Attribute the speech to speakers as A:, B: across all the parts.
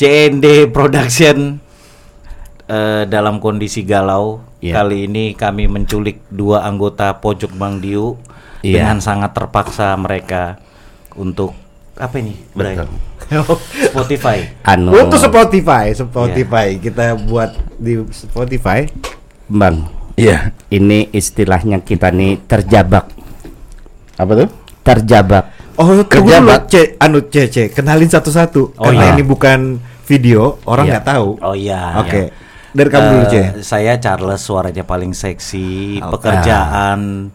A: CND Production eh, dalam kondisi galau.
B: Iya.
A: Kali ini kami menculik dua anggota Pojok Bang Diu
B: Iya.
A: dengan sangat terpaksa mereka untuk apa ini? Bray? Spotify.
B: Anu
C: Untuk Spotify, Spotify kita buat di Spotify.
B: Bang.
D: Iya.
B: Ini istilahnya kita nih terjabak.
D: Apa tuh?
B: Terjabak.
C: Oh,
D: Kerja,
C: dulu,
D: Pak.
C: C, anu C, C, kenalin satu-satu.
A: Oh,
C: Karena
A: iya.
C: ini bukan video, orang
B: Iya.
C: nggak tahu.
A: Oh iya.
C: Oke.
A: iya.
C: Dari kamu dulu, C.
A: Eh, Saya Charles, suaranya paling seksi,
C: Oke.
A: pekerjaan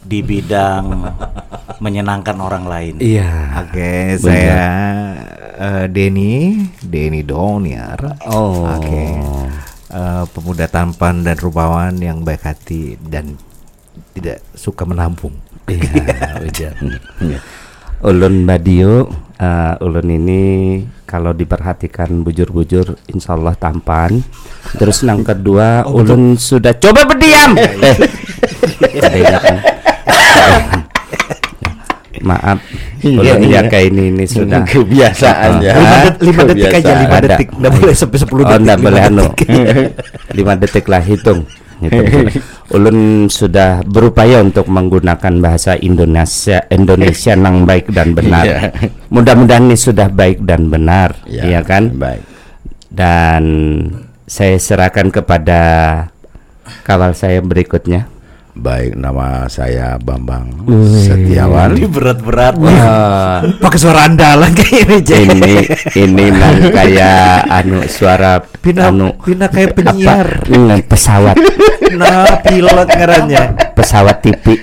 A: di bidang menyenangkan orang lain.
B: Iya.
C: Oke, saya eh, Denny, Denny Doniar.
B: Oh.
C: Oke. Eh, pemuda tampan dan rupawan yang baik hati dan tidak suka menampung.
B: Iya, ujar. Ulun Badio, eh, ulun ini kalau diperhatikan bujur-bujur, insya Allah tampan. Terus yang kedua, ulun sudah coba berdiam. Eh, yang kan? Maaf, ulun ya kayak ini ini sudah
D: kebiasaan ya.
C: Lima, det- lima detik aja, lima detik. Nggak boleh sampai sepuluh
B: Oh,
C: detik. lima
B: boleh anu.
C: detik.
B: Lima detik lah hitung. Hitung. Ulun sudah berupaya untuk menggunakan bahasa Indonesia Indonesia yang baik dan benar.
D: Iya.
B: Mudah-mudahan ini sudah baik dan benar,
D: Iya,
B: iya kan?
D: Baik.
B: Dan saya serahkan kepada kawal saya berikutnya.
D: Baik, nama saya Bambang Setiawan.
A: Ini berat-berat.
B: Wah,
C: Pakai suara andalan kayak ini,
B: ini ini nang kayak anu suara
C: Pina,
B: anu
C: pina kayak penyiar.
B: apa? Pesawat
C: Nah, pilot ngarannya.
B: pesawat TV.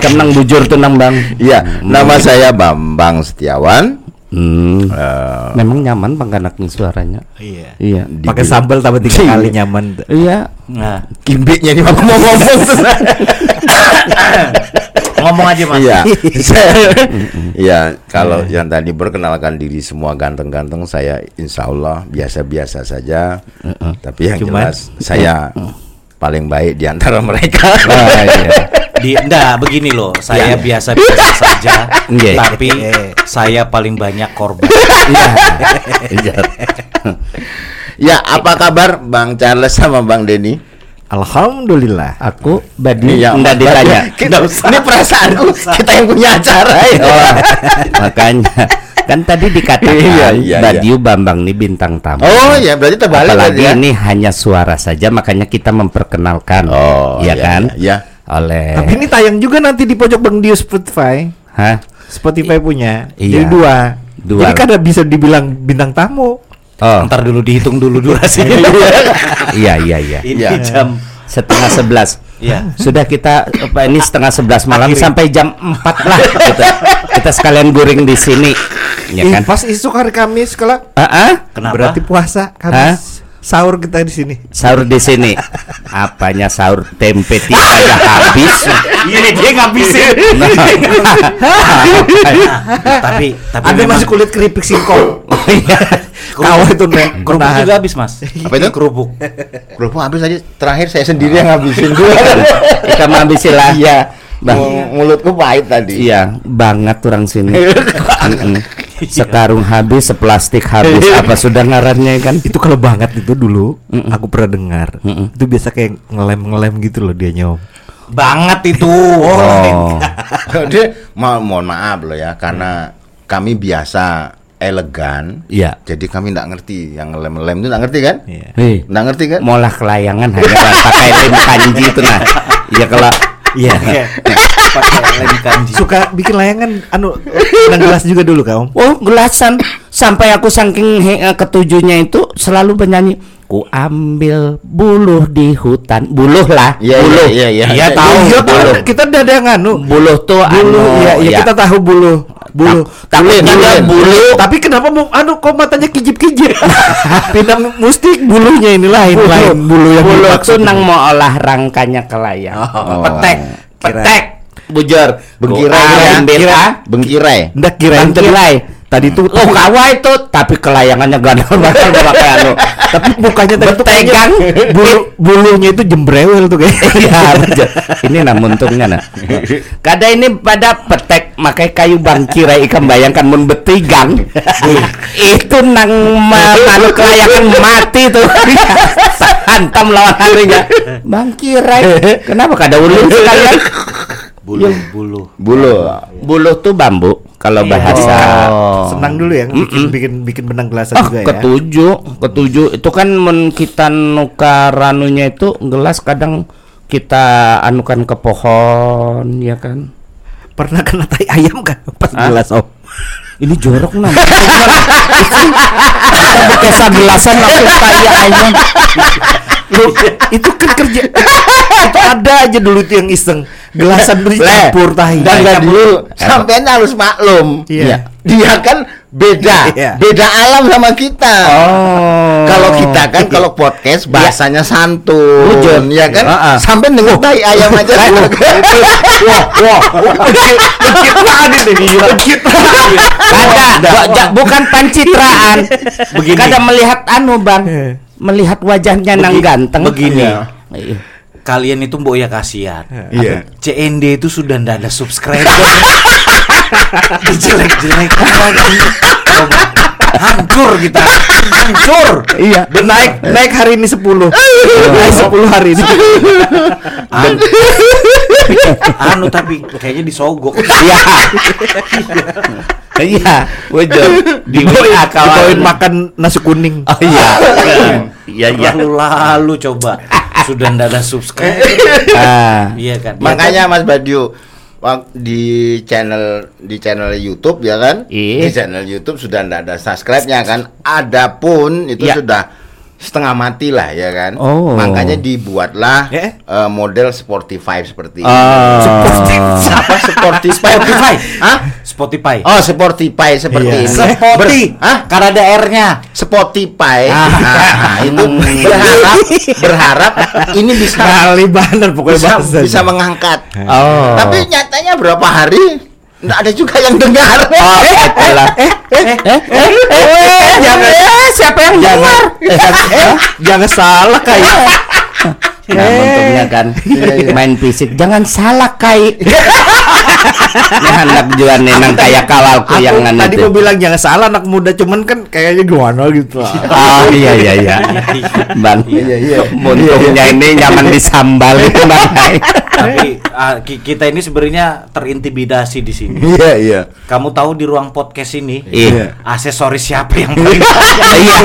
B: Kenang bujur tuh nang bang.
D: Iya, nama saya Bambang Setiawan.
B: Hmm.
D: Eh,
B: Memang nyaman bang anaknya suaranya.
C: Iya.
B: Iya.
C: Pakai sambal tambah tiga kali nyaman.
B: Iya.
A: Nah,
D: Kimbiknya ini mau ngomong
A: ngomong aja mas.
D: Iya. Saya- Iya, kalau yang tadi perkenalkan diri semua ganteng-ganteng, saya insya Allah biasa-biasa saja. Tapi yang
C: Cuman-
D: jelas saya paling baik di antara mereka.
B: Ah, iya.
A: Di, enggak begini loh, saya biasa-biasa saja,
B: Iya.
A: tapi saya paling banyak korban.
B: Iya.
D: ya, apa kabar Bang Charles sama Bang Denny?
C: Alhamdulillah.
B: Aku badi
D: Iya,
B: enggak ditanya.
D: Kita, ini perasaanku kita yang punya acara ya.
B: Oh, makanya kan tadi dikatakan
D: Iya, iya,
B: Badiu Bambang ini bintang tamu.
D: Oh ya, berarti terbalik
B: Apalagi
D: tadi ya.
B: ini hanya suara saja, makanya kita memperkenalkan.
D: Oh,
B: iya
D: iya,
B: kan?
D: iya,
B: Oleh
C: Tapi ini tayang juga nanti di pojok Bang Dio Spotify.
B: Hah?
C: Spotify punya.
B: Iya.
C: Jadi dua.
B: Dua.
C: Jadi kada bisa dibilang bintang tamu.
B: Oh,
A: Ntar dulu dihitung dulu durasinya.
B: iya iya iya.
A: Ini
D: Iya.
A: jam.
B: Setengah sebelas.
A: Iya.
B: Sudah kita apa ini setengah sebelas malam
A: Akhiri.
B: sampai jam 4 lah kita, kita sekalian guring di sini. Ya kan?
C: Pas esok hari Kamis kalau
B: Ah, ah?
A: Kenapa?
C: berarti puasa Kamis. Sahur kita di sini.
B: Sahur di sini. Apanya sahur tempe tiga aja habis.
A: Iya dia ngabisin.
B: Nah,
A: tapi tapi
C: Ada masih kulit keripik singkong.
B: iya.
C: Kau itu nek
A: kerupuk juga habis mas.
D: Apa itu?
A: Kerupuk.
D: Kerupuk habis aja. Terakhir saya sendiri yang habisin.
B: kita mau habisin lah.
D: Iya.
B: Bang.
D: Mulutku pahit tadi.
B: Iya, banget orang sini. Mm-mm. Sekarung habis, seplastik habis. Apa sudah ngarannya kan?
C: Itu kalau banget itu dulu aku pernah dengar. Itu biasa kayak ngelem-ngelem gitu loh dia nyom.
A: Banget itu.
B: Oh,
D: Dia ma mohon maaf loh ya karena kami biasa elegan.
B: iya.
D: Jadi kami nggak ngerti yang lem-lem itu nggak ngerti kan?
C: Iya.
D: Nggak ngerti kan?
B: molah kelayangan hanya pakai lem kanji itu nah. Iya kalau
C: Iya.
A: Pakai lem kanji.
C: Suka bikin layangan anu dan gelas juga dulu kaum.
B: Oh gelasan sampai aku saking he- eh, ketujuhnya itu selalu bernyanyi ku ambil buluh di hutan buluh lah
D: Iya,
B: buluh
D: iya, iya,
B: Iya,
D: iya.
B: tahu
C: Iya,
B: buluh
C: kita udah ada yang anu.
B: buluh tuh
C: Bulu,
B: anu,
C: iya, iya
B: ya.
C: kita tahu bulu. Bulu.
B: Ta- tapi
D: Bulu,
B: ada
D: bulu.
B: bulu
C: Tapi kenapa mau anu kok matanya kijip-kijip? Pindah mustik bulunya ini lain lain bulu yang
B: bulu tuh nang mau olah rangkanya ke layang
D: Oh.
B: petek petek bujur
D: Bengkirai
B: Ku
D: ya?
B: ambil
C: Kira-
B: ah,
D: Bengkirai.
C: Ndak kirain tadi
B: bengkirai Tadi tuh oh kawa itu tapi kelayangannya gandal banget udah pakai anu.
C: Tapi mukanya tadi tuh
B: Betegang.
C: bulu bulunya itu jembrewel tuh kayak.
B: Iya, ini nah untungnya nah. Kada ini pada petek makai kayu bangkira ikan bayangkan mun betigang. itu nang ma- manu kelayakan mati tuh. Hantam lawan harinya. Bangkira. Kenapa kada ulun sekalian?
A: Bulu, bulu.
D: Bulu.
B: Buluh tuh bambu kalau bahasa
C: Senang dulu ya bikin bikin bikin benang gelasan
B: Ah,
C: juga ya.
B: ketujuh, ketujuh itu kan men kita nukar anunya itu gelas kadang kita anukan ke pohon, ya kan?
C: Pernah kena tai ayam kan pas
B: Hah?
C: gelas om.
B: Ini jorok nam. Kita gelasan langsung kayak ayam.
C: Lu, itu kan kerja ada aja dulu tuh yang iseng gelasan beri campur tahi.
D: Dan nggak dulu sampean harus maklum.
C: Iya.
D: Dia kan beda,
C: Iya.
D: beda alam sama kita.
B: Oh.
D: Kalau kita kan kalau podcast bahasanya santun,
B: Bujur.
D: ya kan?
B: Ah, ah.
D: Sampai denger tai ayam aja.
B: wah, wah,
C: banget ini.
B: Kada, bu- ja- bukan pencitraan.
A: Begini.
B: Kada melihat anu bang, melihat wajahnya nang ganteng.
A: begini.
B: Iya.
A: Kalian itu mbok ya kasihan.
D: Iya.
A: CND itu sudah ndak ada subscriber. Dijelek-jelekan lagi. Hancur kita. Hancur.
C: Iya. Naik naik hari ini 10. Naik 10 hari ini.
A: Anu, anu tapi kayaknya disogok.
B: Iya. Iya, wujud di WA kawan.
C: makan nasi kuning.
B: Oh iya. Iya, iya.
A: Lalu-lalu coba. Sudah ndak ada subscriber.
B: Ah.
A: Iya kan.
D: Makanya Mas Badio di channel di channel YouTube ya kan?
B: Iya.
D: Di channel YouTube sudah tidak ada subscribe-nya kan. Adapun itu
B: Iya.
D: sudah setengah mati lah ya kan.
B: Oh.
D: Makanya dibuatlah
C: Eh?
D: eh, model Spotify seperti
B: Ah.
D: apa Spotify?
A: Spotify.
D: Hah?
A: Spotify.
D: Oh, Spotify seperti
C: Iya.
D: ini.
A: Spoti.
D: Ber- Hah?
A: Karena ada R-nya.
D: Spotify.
A: Ah.
D: Nah, itu berharap berharap ini bisa
C: Kali banget pokoknya
D: bisa,
C: bahasa.
D: bisa mengangkat.
B: Oh.
D: Tapi nyatanya berapa hari nggak ada juga yang dengar.
B: Oh, itulah. Eh, eh, eh, eh, jangan, eh, siapa yang dengar?
C: eh, jangan salah kayak.
B: Nah, untungnya kan main fisik jangan salah kai. Ini anak juga nih nang kayak kawalku
C: Aku
B: yang anu
C: tadi mau bilang jangan salah anak muda cuman kan kayaknya gimana gitu lah.
B: Oh iya iya iya. Bang. Iya iya. Untungnya ini nyaman disambal itu Bang.
A: Tapi ki- kita ini sebenarnya terintimidasi di sini.
D: Iya iya.
A: Kamu tahu di ruang podcast ini
B: Iya.
A: aksesoris siapa yang paling
B: Iya.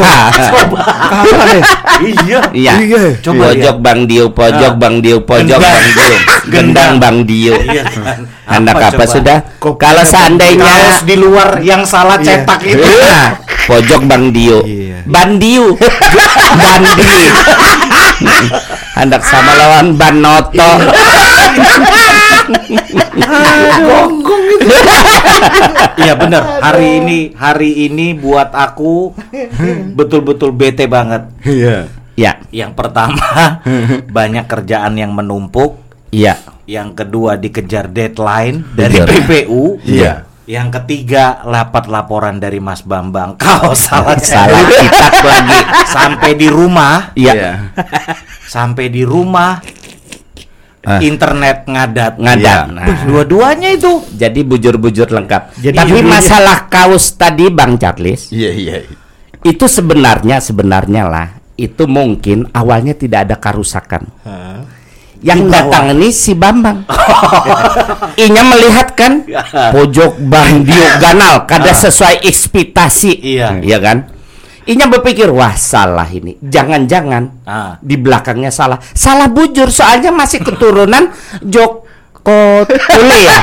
C: Deh.
A: Iya.
B: Iya.
C: Iya.
A: Coba
B: pojok Bang Dio, pojok
A: Ah.
B: Bang Dio, pojok
A: Gendang.
B: Bang Dio. Gendang Bang Dio.
A: Iya.
B: Anak apa,
A: coba?
B: sudah? Kalau seandainya
A: Kaos di luar yang salah
C: Iya.
A: cetak itu.
B: Iya. Pojok Bang Dio.
C: Iya.
B: Bandiu. Hendak sama lawan Banoto.
A: Iya benar. Hari ini hari ini buat aku betul-betul bete banget.
D: Iya.
B: Ya,
A: Yang pertama banyak kerjaan yang menumpuk.
B: iya.
A: Yang kedua dikejar deadline dari. PPU.
D: Iya.
A: Yang ketiga lapat laporan dari Mas Bambang. Kau salah
B: Salah kitak lagi.
A: Sampai di rumah,
B: Iya.
A: sampai di rumah
B: Ah.
A: internet ngadat.
B: Ngadat.
A: Iya.
B: Nah.
A: Dua-duanya itu.
B: Jadi bujur-bujur lengkap.
C: Jadi
B: Tapi
C: judulnya-
B: masalah kaos tadi Bang Charles,
D: Iya iya.
B: itu sebenarnya sebenarnya lah itu mungkin awalnya tidak ada kerusakan. Yang datang ini si Bambang. Inya melihat kan pojok Bang Dio Ganal kada sesuai ekspektasi.
A: Iya.
B: Iya kan? Inya berpikir wah salah ini. Jangan-jangan
A: Ah.
B: di belakangnya salah. Salah bujur soalnya masih keturunan Joko Tole ya.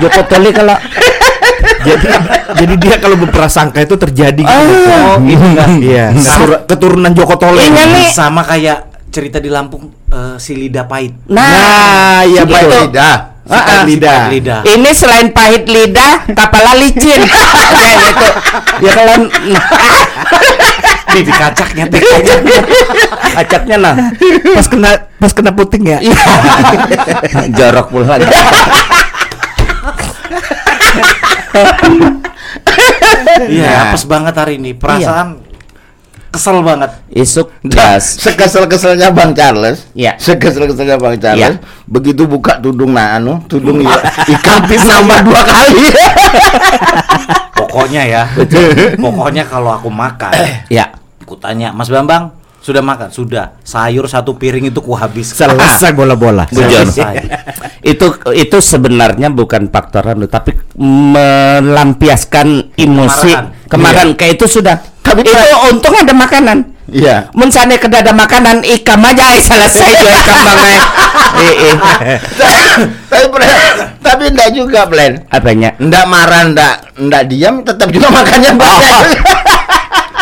B: Joko Tole kalau
C: jadi jadi dia kalau berprasangka itu terjadi gitu.
B: Ah.
A: Oh, itu kan.
C: Iya, ketur- keturunan Joko Tole.
B: Nih.
A: Sama kayak cerita di Lampung eh, si lidah pahit.
B: Nah,
C: Nah, iya
B: begitu.
C: betul.
D: Lidah.
C: Ah, ah.
A: Si
C: lidah.
A: pahit lidah.
B: Ini selain pahit lidah, kepala licin. ya itu. Ya kalau nah,
A: Di, di kacaknya teh kacaknya.
B: acaknya nah.
C: Pas kena pas kena puting ya.
B: Iya. Jorok pula.
A: Iya, apes banget hari ini. Perasaan kesel banget.
B: Isuk
D: Nah,
B: gas.
D: sekesel-keselnya Bang Charles.
B: Iya.
D: Sekesel-keselnya Bang Charles.
B: Iya.
D: Begitu buka tudung nah anu, tudung ya ikapis nambah dua kali.
A: Pokoknya ya. Pokoknya kalau aku makan,
B: Ya.
A: aku tanya, "Mas Bambang, sudah makan?" Sudah. Sayur satu piring itu ku habis.
C: Selesai bola-bola.
B: Bujur.
A: Selesai.
B: itu itu sebenarnya bukan faktor anu tapi melampiaskan emosi
A: Kemarahan.
B: kemarin kayak itu sudah
D: Tapi
B: itu untung ada makanan
D: Iya.
B: mun sana kada ada makanan ikam aja selesai dua ikam bang ay. Eh, eh.
D: tapi tapi enggak juga Blen.
B: apanya
D: Enggak marah, enggak enggak diam, tetap juga makannya banyak.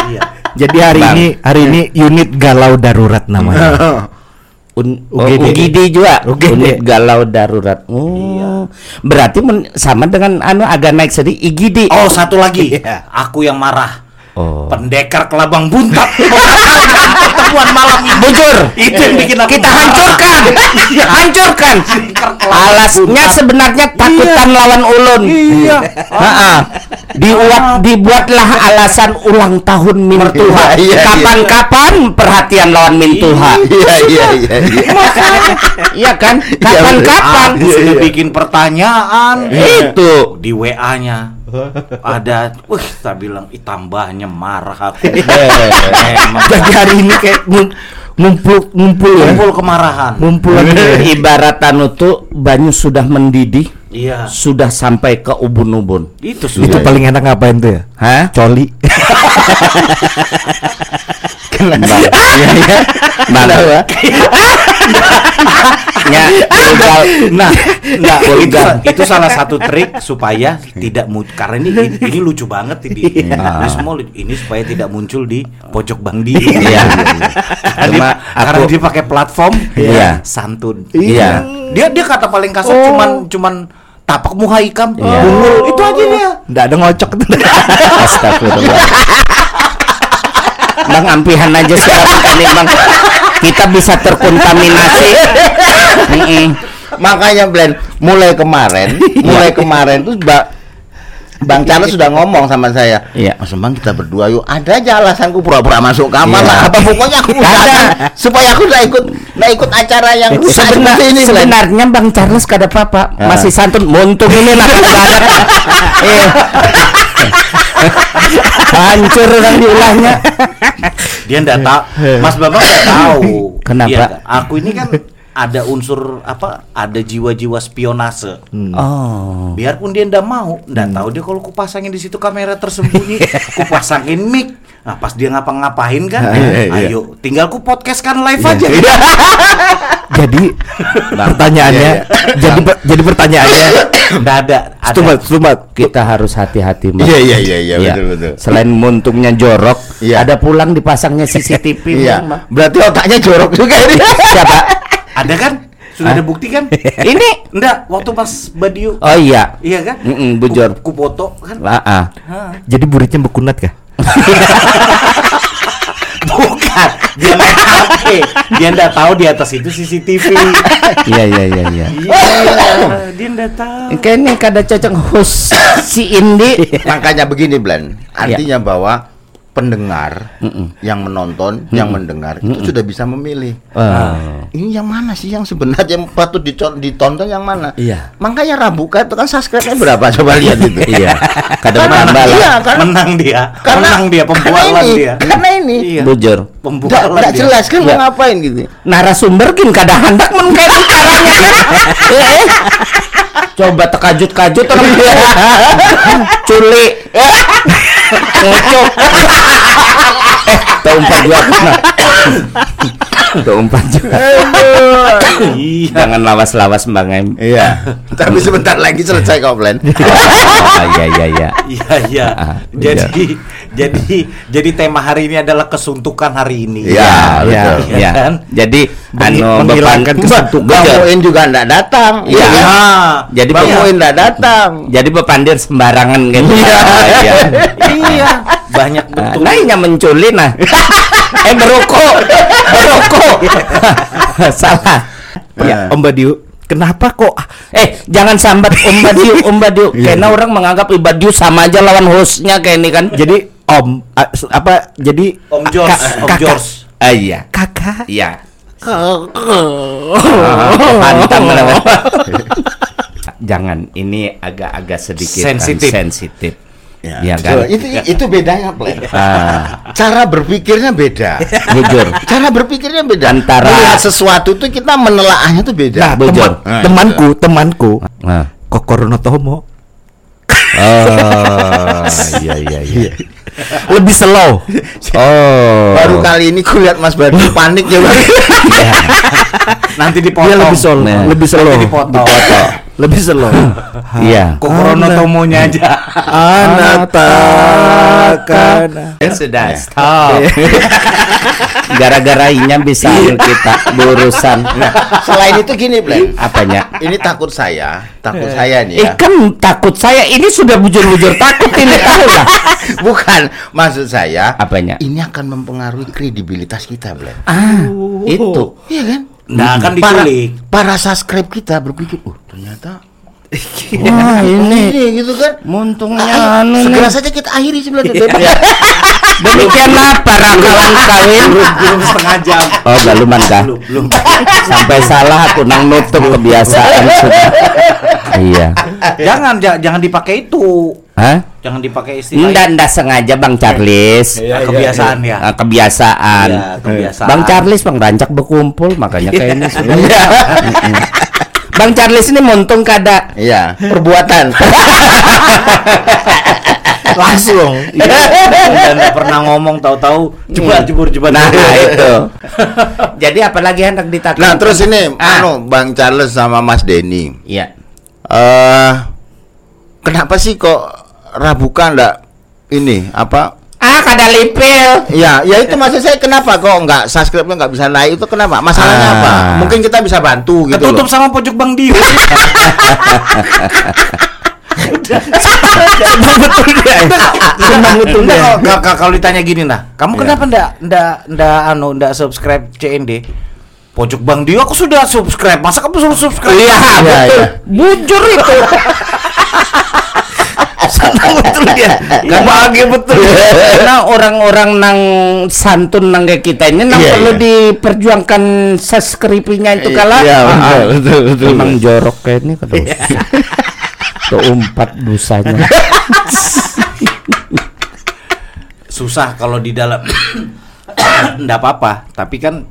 A: Iya.
C: Jadi hari
B: Bang.
C: ini hari ini unit galau darurat namanya.
B: Un,
C: UGD.
B: oh, UGD juga
C: UGD.
B: unit galau darurat oh berarti men- sama dengan anu agak naik sedih IGD
A: Oh, satu lagi.
C: Iya.
A: Aku yang marah.
B: Oh
A: Pendekar kelabang buntat. Pertemuan malam ini.
B: bujur
A: Itu yang bikin aku
B: kita hancurkan hancurkan alasnya sebenarnya takutan lawan ulun
A: Iya.
B: Ha-ha. Dibuat dibuatlah alasan ulang tahun Mintuha.
D: Iya, iya,
B: Kapan-kapan perhatian lawan Mintuha.
D: Iya, iya, iya, iya.
B: Iya kan? Kapan-kapan.
A: Sudah bikin pertanyaan.
B: Itu.
A: Di WA-nya ada, wih, tak bilang, tambahnya marah aku.
B: Eh,
A: Emang
C: Jadi hari ini kayak ngum- ngumpul ngumpul ya.
A: kumpul kemarahan.
C: Ngumpul lagi.
B: Ibarat anu tuh banyu sudah mendidih,
A: Iya.
B: sudah sampai ke ubun-ubun.
A: Itu
C: Itu paling enak ngapain tuh ya?
B: Hah?
C: Coli.
B: Bang. Iya, iya. Ya, tinggal
A: Nah, nah itu, itu salah satu trik supaya tidak muncul karena ini ini, ini lucu banget ini.
B: Iya.
A: Ini semua ini supaya tidak muncul di pojok Bang Di.
B: Iya.
A: Karena
B: Cuma
A: dia- karena
B: aku-
A: dia pakai platform
B: Iya.
A: santun.
B: Iya.
A: Dia dia kata paling kasar cuman cuman tapak muha ikam,
B: Iya.
A: bungul. Itu aja dia.
C: Enggak ada ngocok tuh.
B: Astagfirullah. Bang ampihan aja sekarang kali bang. Kita bisa terkontaminasi.
D: Makanya Blen, mulai kemarin, mulai kemarin tuh ba Bang Charles sudah ngomong sama saya,
B: Iya.
D: Mas Bang kita berdua yuk. Ada aja alasanku pura-pura masuk kamar
B: Iya.
D: lah. Apa pokoknya aku usahakan supaya aku nggak ikut nggak ikut acara yang rusak
B: Sebenar-
D: ini
B: sebenarnya Bang Charles kada apa-apa,
D: Ah.
B: masih santun. Muntung ini lah ibarat. Eh. Hancur kan diulahnya.
A: Dia enggak tahu. Mas Bambang enggak tahu.
B: Kenapa?
A: Iya, aku ini kan ada unsur apa? Ada jiwa-jiwa spionase.
B: Oh.
A: Biarpun dia ndak mau, ndak tahu dia kalau kupasangin di situ kamera tersembunyi, kupasangin mic. Nah, pas dia ngapa-ngapain kan,
D: Iya, iya.
A: ayo tinggal ku podcast kan live aja.
C: jadi pertanyaannya
D: Iya,
C: jadi per- jadi pertanyaannya
A: Ndak ada. ada.
C: Stumat, stumat.
B: Kita harus hati-hati, Bang.
D: Iya iya iya iya
B: Iya.
D: betul betul.
B: Selain muntungnya jorok,
D: Iya.
B: ada pulang dipasangnya CCTV.
D: Iya.
B: Bang.
D: Berarti otaknya jorok juga ini.
B: Siapa?
A: Ada kan? Sudah ada bukti kan?
B: Ini?
A: Enggak, waktu pas Badiu.
B: Oh iya.
A: Iya kan?
B: Mm-mm, bujur.
A: Ku, ku foto kan?
B: Ah.
C: Jadi buritnya bekunat kah?
A: Bukan, dia main HP. Dia ndak tahu di atas itu CCTV.
B: Iya iya iya iya.
A: Iya, dia ndak tahu.
B: Kayaknya kada cocok host si Indi.
D: Makanya begini Blen, artinya bahwa pendengar yang menonton, yang mendengar itu sudah bisa memilih.
B: Oh.
D: Ini yang mana sih yang sebenarnya yang patut ditonton yang mana?
B: Iya.
D: Makanya Rambuka itu kan subscribe-nya berapa coba lihat itu.
B: Iya. Kadang
D: Karena- iya, karena,
A: menang dia,
D: karena
A: menang dia
D: karena
A: pembualan
D: ini,
A: dia.
D: Karena ini.
A: Iya.
B: Bujur.
A: Pembualan
D: nggak
A: dia.
D: jelas kan
B: Iya.
D: mau ngapain gitu.
B: Narasumber kin kada hendak men kayak caranya kan. Eh. Coba tekajut-kajut orang dia. Culi. Ngocok. Eh, umpat juga kena. Tak umpat juga.
A: Iya.
B: Jangan lawas-lawas Bang Em.
D: Iya. Tapi sebentar lagi selesai kok, Blen.
B: Oh, iya iya iya.
A: Iya iya.
B: Ah,
A: Jadi jadi jadi tema hari ini adalah kesuntukan hari ini.
D: Iya,
C: Iya.
D: betul.
A: Iya
B: Ya.
A: kan?
B: Jadi anu
C: menghilangkan kesuntukan.
D: Bang. Muin juga enggak datang.
B: Iya. Jadi
D: Bang
B: Bang
D: Muin enggak datang.
B: Jadi bepandir sembarangan gitu.
D: Iya.
B: Iya.
A: Iya, banyak
B: Nah,
A: betul.
B: nah ini menculi nah. eh berokok. Berokok. Salah.
C: Ya, Om Badiu. kenapa kok
B: Eh, jangan sambat Om Badiu, Om Badiu.
C: Iya,
B: Karena orang menganggap Ibadiu sama aja lawan hostnya kayak ini kan.
C: jadi om apa jadi
A: Om George, Om
C: kakak.
A: George.
B: Ah, iya.
C: kakak
B: Iya. Pantang lewat. Jangan, ini agak-agak sedikit kan,
A: Sensitif.
B: sensitif.
D: Ya,
B: Iya
D: betul.
B: kan?
D: Itu itu bedanya, Plan.
B: Ah,
D: Cara berpikirnya beda.
B: bujur.
D: Cara berpikirnya beda.
B: Antara-
D: Melihat sesuatu tuh kita menelaahnya tuh beda.
C: nah teman,
D: Nah,
C: temanku temanku
B: Nah.
C: Kokorono Tomo
B: Oh, iya iya iya.
C: lebih slow
B: Oh.
D: Baru kali ini kulihat Mas Badu panik ya, Bang.
A: Nanti dipotong.
C: dia lebih slow
B: Nah.
C: lebih slow
A: Nanti dipotong.
C: Lebih slow
B: Iya.
A: Kokorono
C: Anak.
A: Tomonya aja.
C: anak takkan
B: Ya sudah stop. Gara-gara inya bisa kita berurusan.
D: Selain itu gini, Plan.
B: Apanya?
D: Ini takut saya, takut saya nih
B: Eh
D: ya.
B: kan takut saya ini sudah bujur-bujur takut ini tahu lah.
D: Bukan, maksud saya
B: Apanya?
D: ini akan mempengaruhi kredibilitas kita, Plan.
B: Ah, itu.
D: Iya kan?
A: Nah, kan
D: para,
A: diculik.
D: para subscribe kita berpikir, oh ternyata
B: Wah, ini
D: ini gitu kan.
B: muntungnya anu
D: Segera
B: nih.
D: saja kita akhiri sebelah
B: Iya.
D: itu.
B: Demikianlah para kawan kawin.
A: belum, belum setengah jam.
B: Oh, galuman kah?
A: Belum, belum.
B: Sampai salah aku nang nutup kebiasaan sudah. Iya.
A: jangan ja- jangan dipakai itu.
B: Hah?
A: Jangan dipakai istilah.
B: Enggak, enggak sengaja Bang Charles.
A: Nah, kebiasaan ya.
B: Ah, kebiasaan.
A: Iya, kebiasaan.
B: Bang Charles Bang rancak berkumpul makanya kayak ini sudah. Bang Charles ini muntung kada
D: Iya.
B: perbuatan.
C: langsung
A: Dan nggak pernah ngomong tahu-tahu jebur jebur jebur.
B: Nah, itu. Jadi apalagi hendak ditakut.
D: Nah, terus ini
B: Ah.
D: anu Bang Charles sama Mas Denny.
B: Iya.
D: Eh kenapa sih kok Rabuka ndak ini apa
B: Ah, kada lipil.
D: Ya, ya itu maksud saya kenapa kok nggak subscribe-nya nggak bisa naik itu kenapa? Masalahnya
B: Ah.
D: apa? Mungkin kita bisa bantu gitu
A: Ketutup
D: loh.
A: sama pojok Bang Dio.
C: betul dia emang betul
A: Enggak,
C: dia
A: kalau- ditanya gini nah, kamu
D: Iya.
A: kenapa ndak ndak ndak anu ndak subscribe CND? Pojok Bang Dio aku sudah subscribe. Masa kamu suruh subscribe?
B: Iya,
D: Iya,
B: betul.
D: iya.
B: Bujur itu.
C: Betul dia
B: Nggak bahagia betul. Karena orang-orang nang santun nang kayak kita ini nang
D: Iya,
B: perlu
D: iya.
B: diperjuangkan subscribe-nya itu kala.
D: Iya, betul,
B: Ah,
D: betul, betul.
B: Emang jorok kayak ini kedua. Keempat dosanya.
A: Susah kalau di dalam ndak apa-apa, tapi kan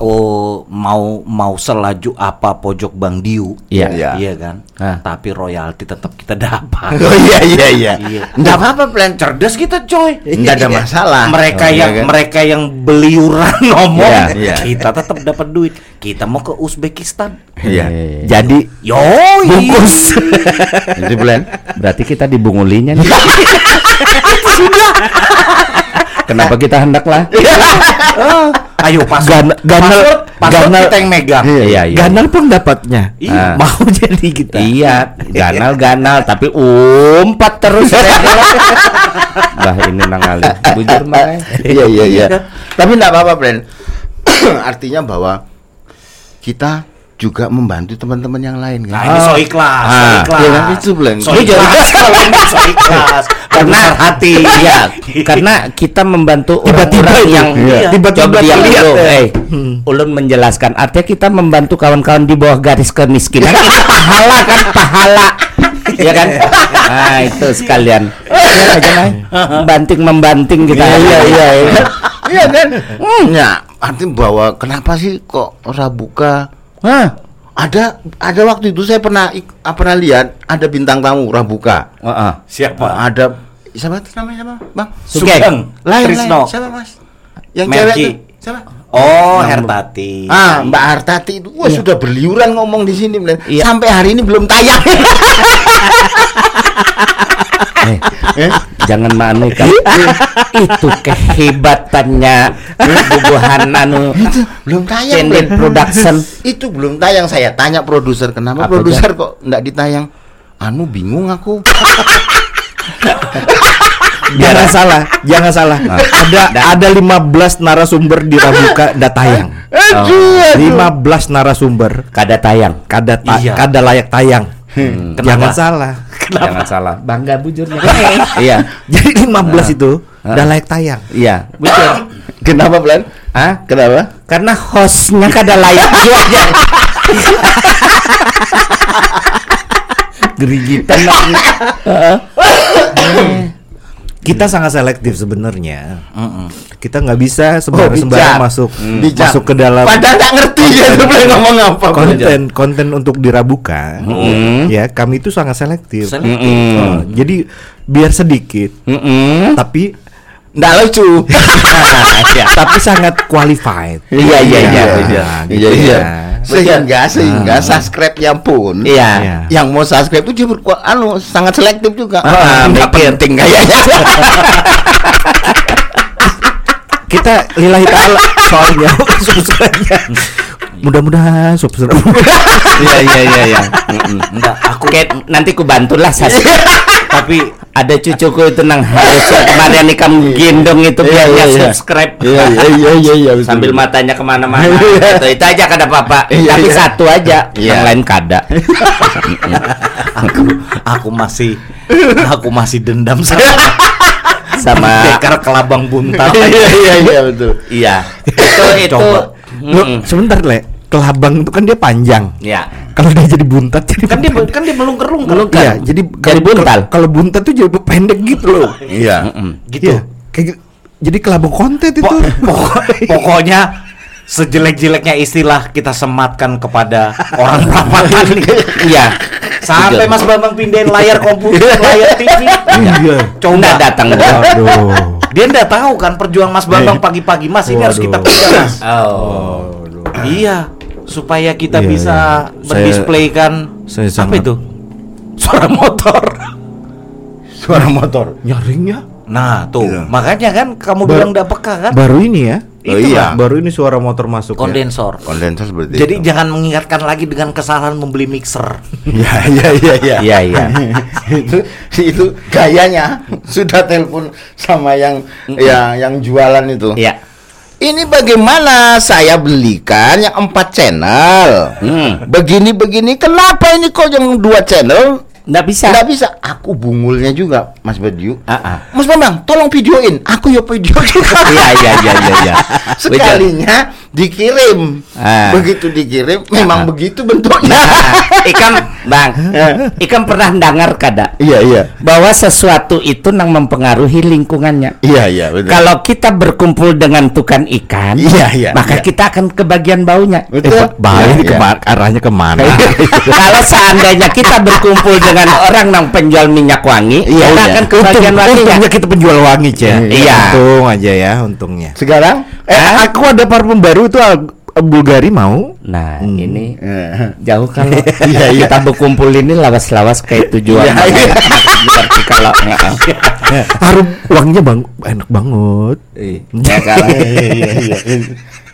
A: oh mau mau selaju apa pojok Bang Diu.
B: Iya.
D: Iya.
A: Iya kan?
B: Ah.
A: Tapi royalti tetap kita dapat.
D: Oh iya iya iya.
A: Iya.
D: Nggak apa-apa plan.
A: Cerdas kita coy.
D: Nggak ada masalah.
A: Mereka
D: Oh, iya
A: yang
D: kan?
A: mereka yang beliuran ngomong,
D: Iya, iya.
A: kita tetap dapat duit. Kita mau ke Uzbekistan.
D: Iya.
C: jadi
A: Yoi.
C: bungkus
D: Jadi plan.
B: Berarti kita dibungulinya nih. Kenapa kita hendak lah?
A: Ah, Ayo pas
C: Gan- ganal-
A: password
C: ganal-
A: kita yang megang.
B: Iya, iya.
C: ganal pun dapatnya
A: Iya.
C: mau jadi kita
B: Iya, ganal-ganal tapi umpat terus. Bah ini nangali. Bujur mah.
D: Iya iya iya. Tapi nggak apa-apa plan. Artinya bahwa kita juga membantu teman-teman yang lain
A: Nah,
D: kan.
A: ini so ikhlas, so
D: Ah,
A: ikhlas.
D: iya kan, itu, Blen.
A: So ikhlas, kalau ini so ikhlas. Karena hati.
B: Iya, karena kita membantu
C: Tiba-tiba
B: yang
C: Iya.
B: tiba-tiba
C: Tiba-tiba
B: diam
C: lihat
B: dulu.
C: ya.
B: Eh, ulun menjelaskan artinya kita membantu kawan-kawan di bawah garis kemiskinan itu pahala kan pahala. Iya kan? Nah, itu sekalian. Iya. Banting membanting kita.
D: Iya iya iya. iya. Iya kan?
B: Hmm.
D: Ya, artinya bahwa kenapa sih kok Rabuka
B: Hah?
D: ada ada waktu itu saya pernah ik- ah, pernah lihat ada bintang tamu Rabuka.
B: Heeh.
A: Siapa?
D: Ada siapa itu namanya siapa? Bang?
A: Sugeng,
D: Lain,
A: Trisno.
D: lain. Siapa, Mas? Yang
A: Merki.
D: cewek itu siapa?
A: Oh, Hertati.
D: Ah, Mbak Hartati itu wah sudah berliuran ngomong di sini.
B: Iya.
D: Sampai hari ini belum tayang.
B: Eh,
D: Eh?
B: jangan manekan itu kehebatannya bubuhan anu
D: itu belum tayang,
B: Candid
D: Blen.
B: Production
D: Itu belum tayang saya tanya produser kenapa
B: Apa,
D: produser kok enggak ditayang? Anu bingung aku.
C: jangan salah, jangan salah. Ada ada 15 narasumber di Rabuka da tayang.
D: Aduh, aduh.
C: 15 narasumber
B: kada tayang
C: kada ta-
A: Iya.
C: kada layak tayang.
A: Kenapa?
C: Jangan salah.
B: jangan salah bangga bujurnya
C: Iya. Jadi 15 itu
B: Ah.
C: udah layak tayang.
B: iya bujur
D: Kenapa, Plan?
B: Hah?
D: Kenapa?
B: karena hostnya kada layak juga gerigitan
C: Kita sangat selektif sebenarnya. Kita nggak bisa
D: Oh,
C: sembarang
D: bijak.
C: sembarang masuk
D: Bijak.
C: masuk ke dalam
D: Padahal tak ngerti ya Plan ngomong apa.
C: konten konten untuk dirabuka. Ya, kami itu sangat selektif.
A: Selektif.
C: Oh, jadi biar sedikit tapi
D: Nggak lucu.
C: tapi sangat qualified.
B: Iya, iya, iya,
C: Nah,
B: iya.
C: gitu
D: Iya, iya.
C: ya.
D: Sehingga sehingga subscribe-nya pun
B: iya
C: Iya.
D: yang mau subscribe itu berku- anu sangat selektif juga.
B: Ah,
D: nggak
B: mikir.
D: penting kayaknya.
C: Kita lillahi taala soalnya subscribe-nya. Mudah-mudahan subscribe.
B: iya iya iya iya
A: Enggak, aku
B: Ket, nanti ku bantulah sas
A: tapi
B: ada cucuku itu nang harus kemarin kamu gendong itu
D: Iya,
B: biarnya
D: iya, iya.
B: subscribe
D: Iya iya iya iya iya
B: sambil matanya ke mana-mana itu itu aja kada apa-apa
D: Iya,
B: tapi
D: iya.
B: satu aja
D: Iya.
B: yang lain kada
A: aku aku masih aku masih dendam sama
B: sama
A: Dekar kelabang buntal.
D: Iya iya iya betul.
B: iya itu itu
A: Coba.
C: Loh, sebentar, Le. Kelabang itu kan dia panjang.
B: ya
C: Kalau dia jadi buntat jadi
A: kan dia kan dia melungker-lungker.
B: Melungker.
C: Iya, jadi kalau
B: buntal.
C: Kalau buntat tuh jadi pendek gitu loh.
D: Iya.
A: Gitu.
C: Iya, kayak gitu. jadi kelabang konten itu.
A: Po- pokok- pokoknya sejelek-jeleknya istilah kita sematkan kepada orang perawakan
B: iya
A: sampai Mas Bambang pindahin layar komputer layar TV
C: Iya.
B: coba datang
A: dia ndak tahu kan perjuangan Mas Bambang pagi-pagi Mas ini harus kita pegang Mas
B: oh
A: iya supaya kita
C: Iya,
A: bisa
C: iya. Saya-
A: mendisplaykan
C: saya
A: apa
C: sangat-
A: itu suara motor
D: Suara motor.
C: Nyaringnya
A: nah tuh
D: Iya.
A: makanya kan kamu
C: Bar-
A: bilang ndak peka kan
C: baru ini ya.
D: Oh,
A: Itulah,
D: iya.
C: Baru ini suara motor masuk ya.
A: kondensor
D: Kondensor seperti
A: jadi
D: itu.
A: jangan mengingatkan lagi dengan kesalahan membeli mixer
D: Iya iya iya iya.
B: iya iya
D: itu itu gayanya sudah telepon sama yang yang yang jualan itu.
B: iya
D: Ini bagaimana saya belikan yang empat channel?
B: Hmm.
D: Begini begini, kenapa ini kok yang dua channel?
B: nggak bisa
D: Nggak bisa. Aku bungulnya juga, Mas Badiu.
B: Ah, ah.
D: Mas Bambang, tolong videoin. Aku ya video
B: iya iya iya iya iya
D: Sekalinya dikirim.
B: Ah.
D: Begitu dikirim, memang
B: Ah.
D: begitu bentuknya.
B: Nah, Ikam bang Ikam pernah dengar kada
D: iya iya.
B: bahwa sesuatu itu nang mempengaruhi lingkungannya
D: Iya iya betul.
B: Kalau kita berkumpul dengan tukang ikan,
D: Iya, iya,
B: maka
D: iya.
B: kita akan kebagian baunya.
D: Betul.
C: Eh, bahaya
D: Iya,
C: ini
D: iya.
C: arahnya ke mana?
B: Kalau seandainya kita berkumpul dengan orang yang penjual minyak wangi,
D: Iya,
B: kita
D: iya.
B: akan kebagian wanginya.
C: untungnya kita penjual wangi, Cek.
B: Iya.
C: Untung aja ya, untungnya.
D: Sekarang
C: Eh, aku ada parfum baru itu Al- Bulgari mau.
B: Nah, ini
D: Eh.
B: jauh kalau
D: Iya, iya.
B: kita berkumpul ini lawas-lawas kayak tujuan.
D: Iya, iya.
B: Berarti kalau
C: Harum wanginya bang enak banget.
B: ya kalau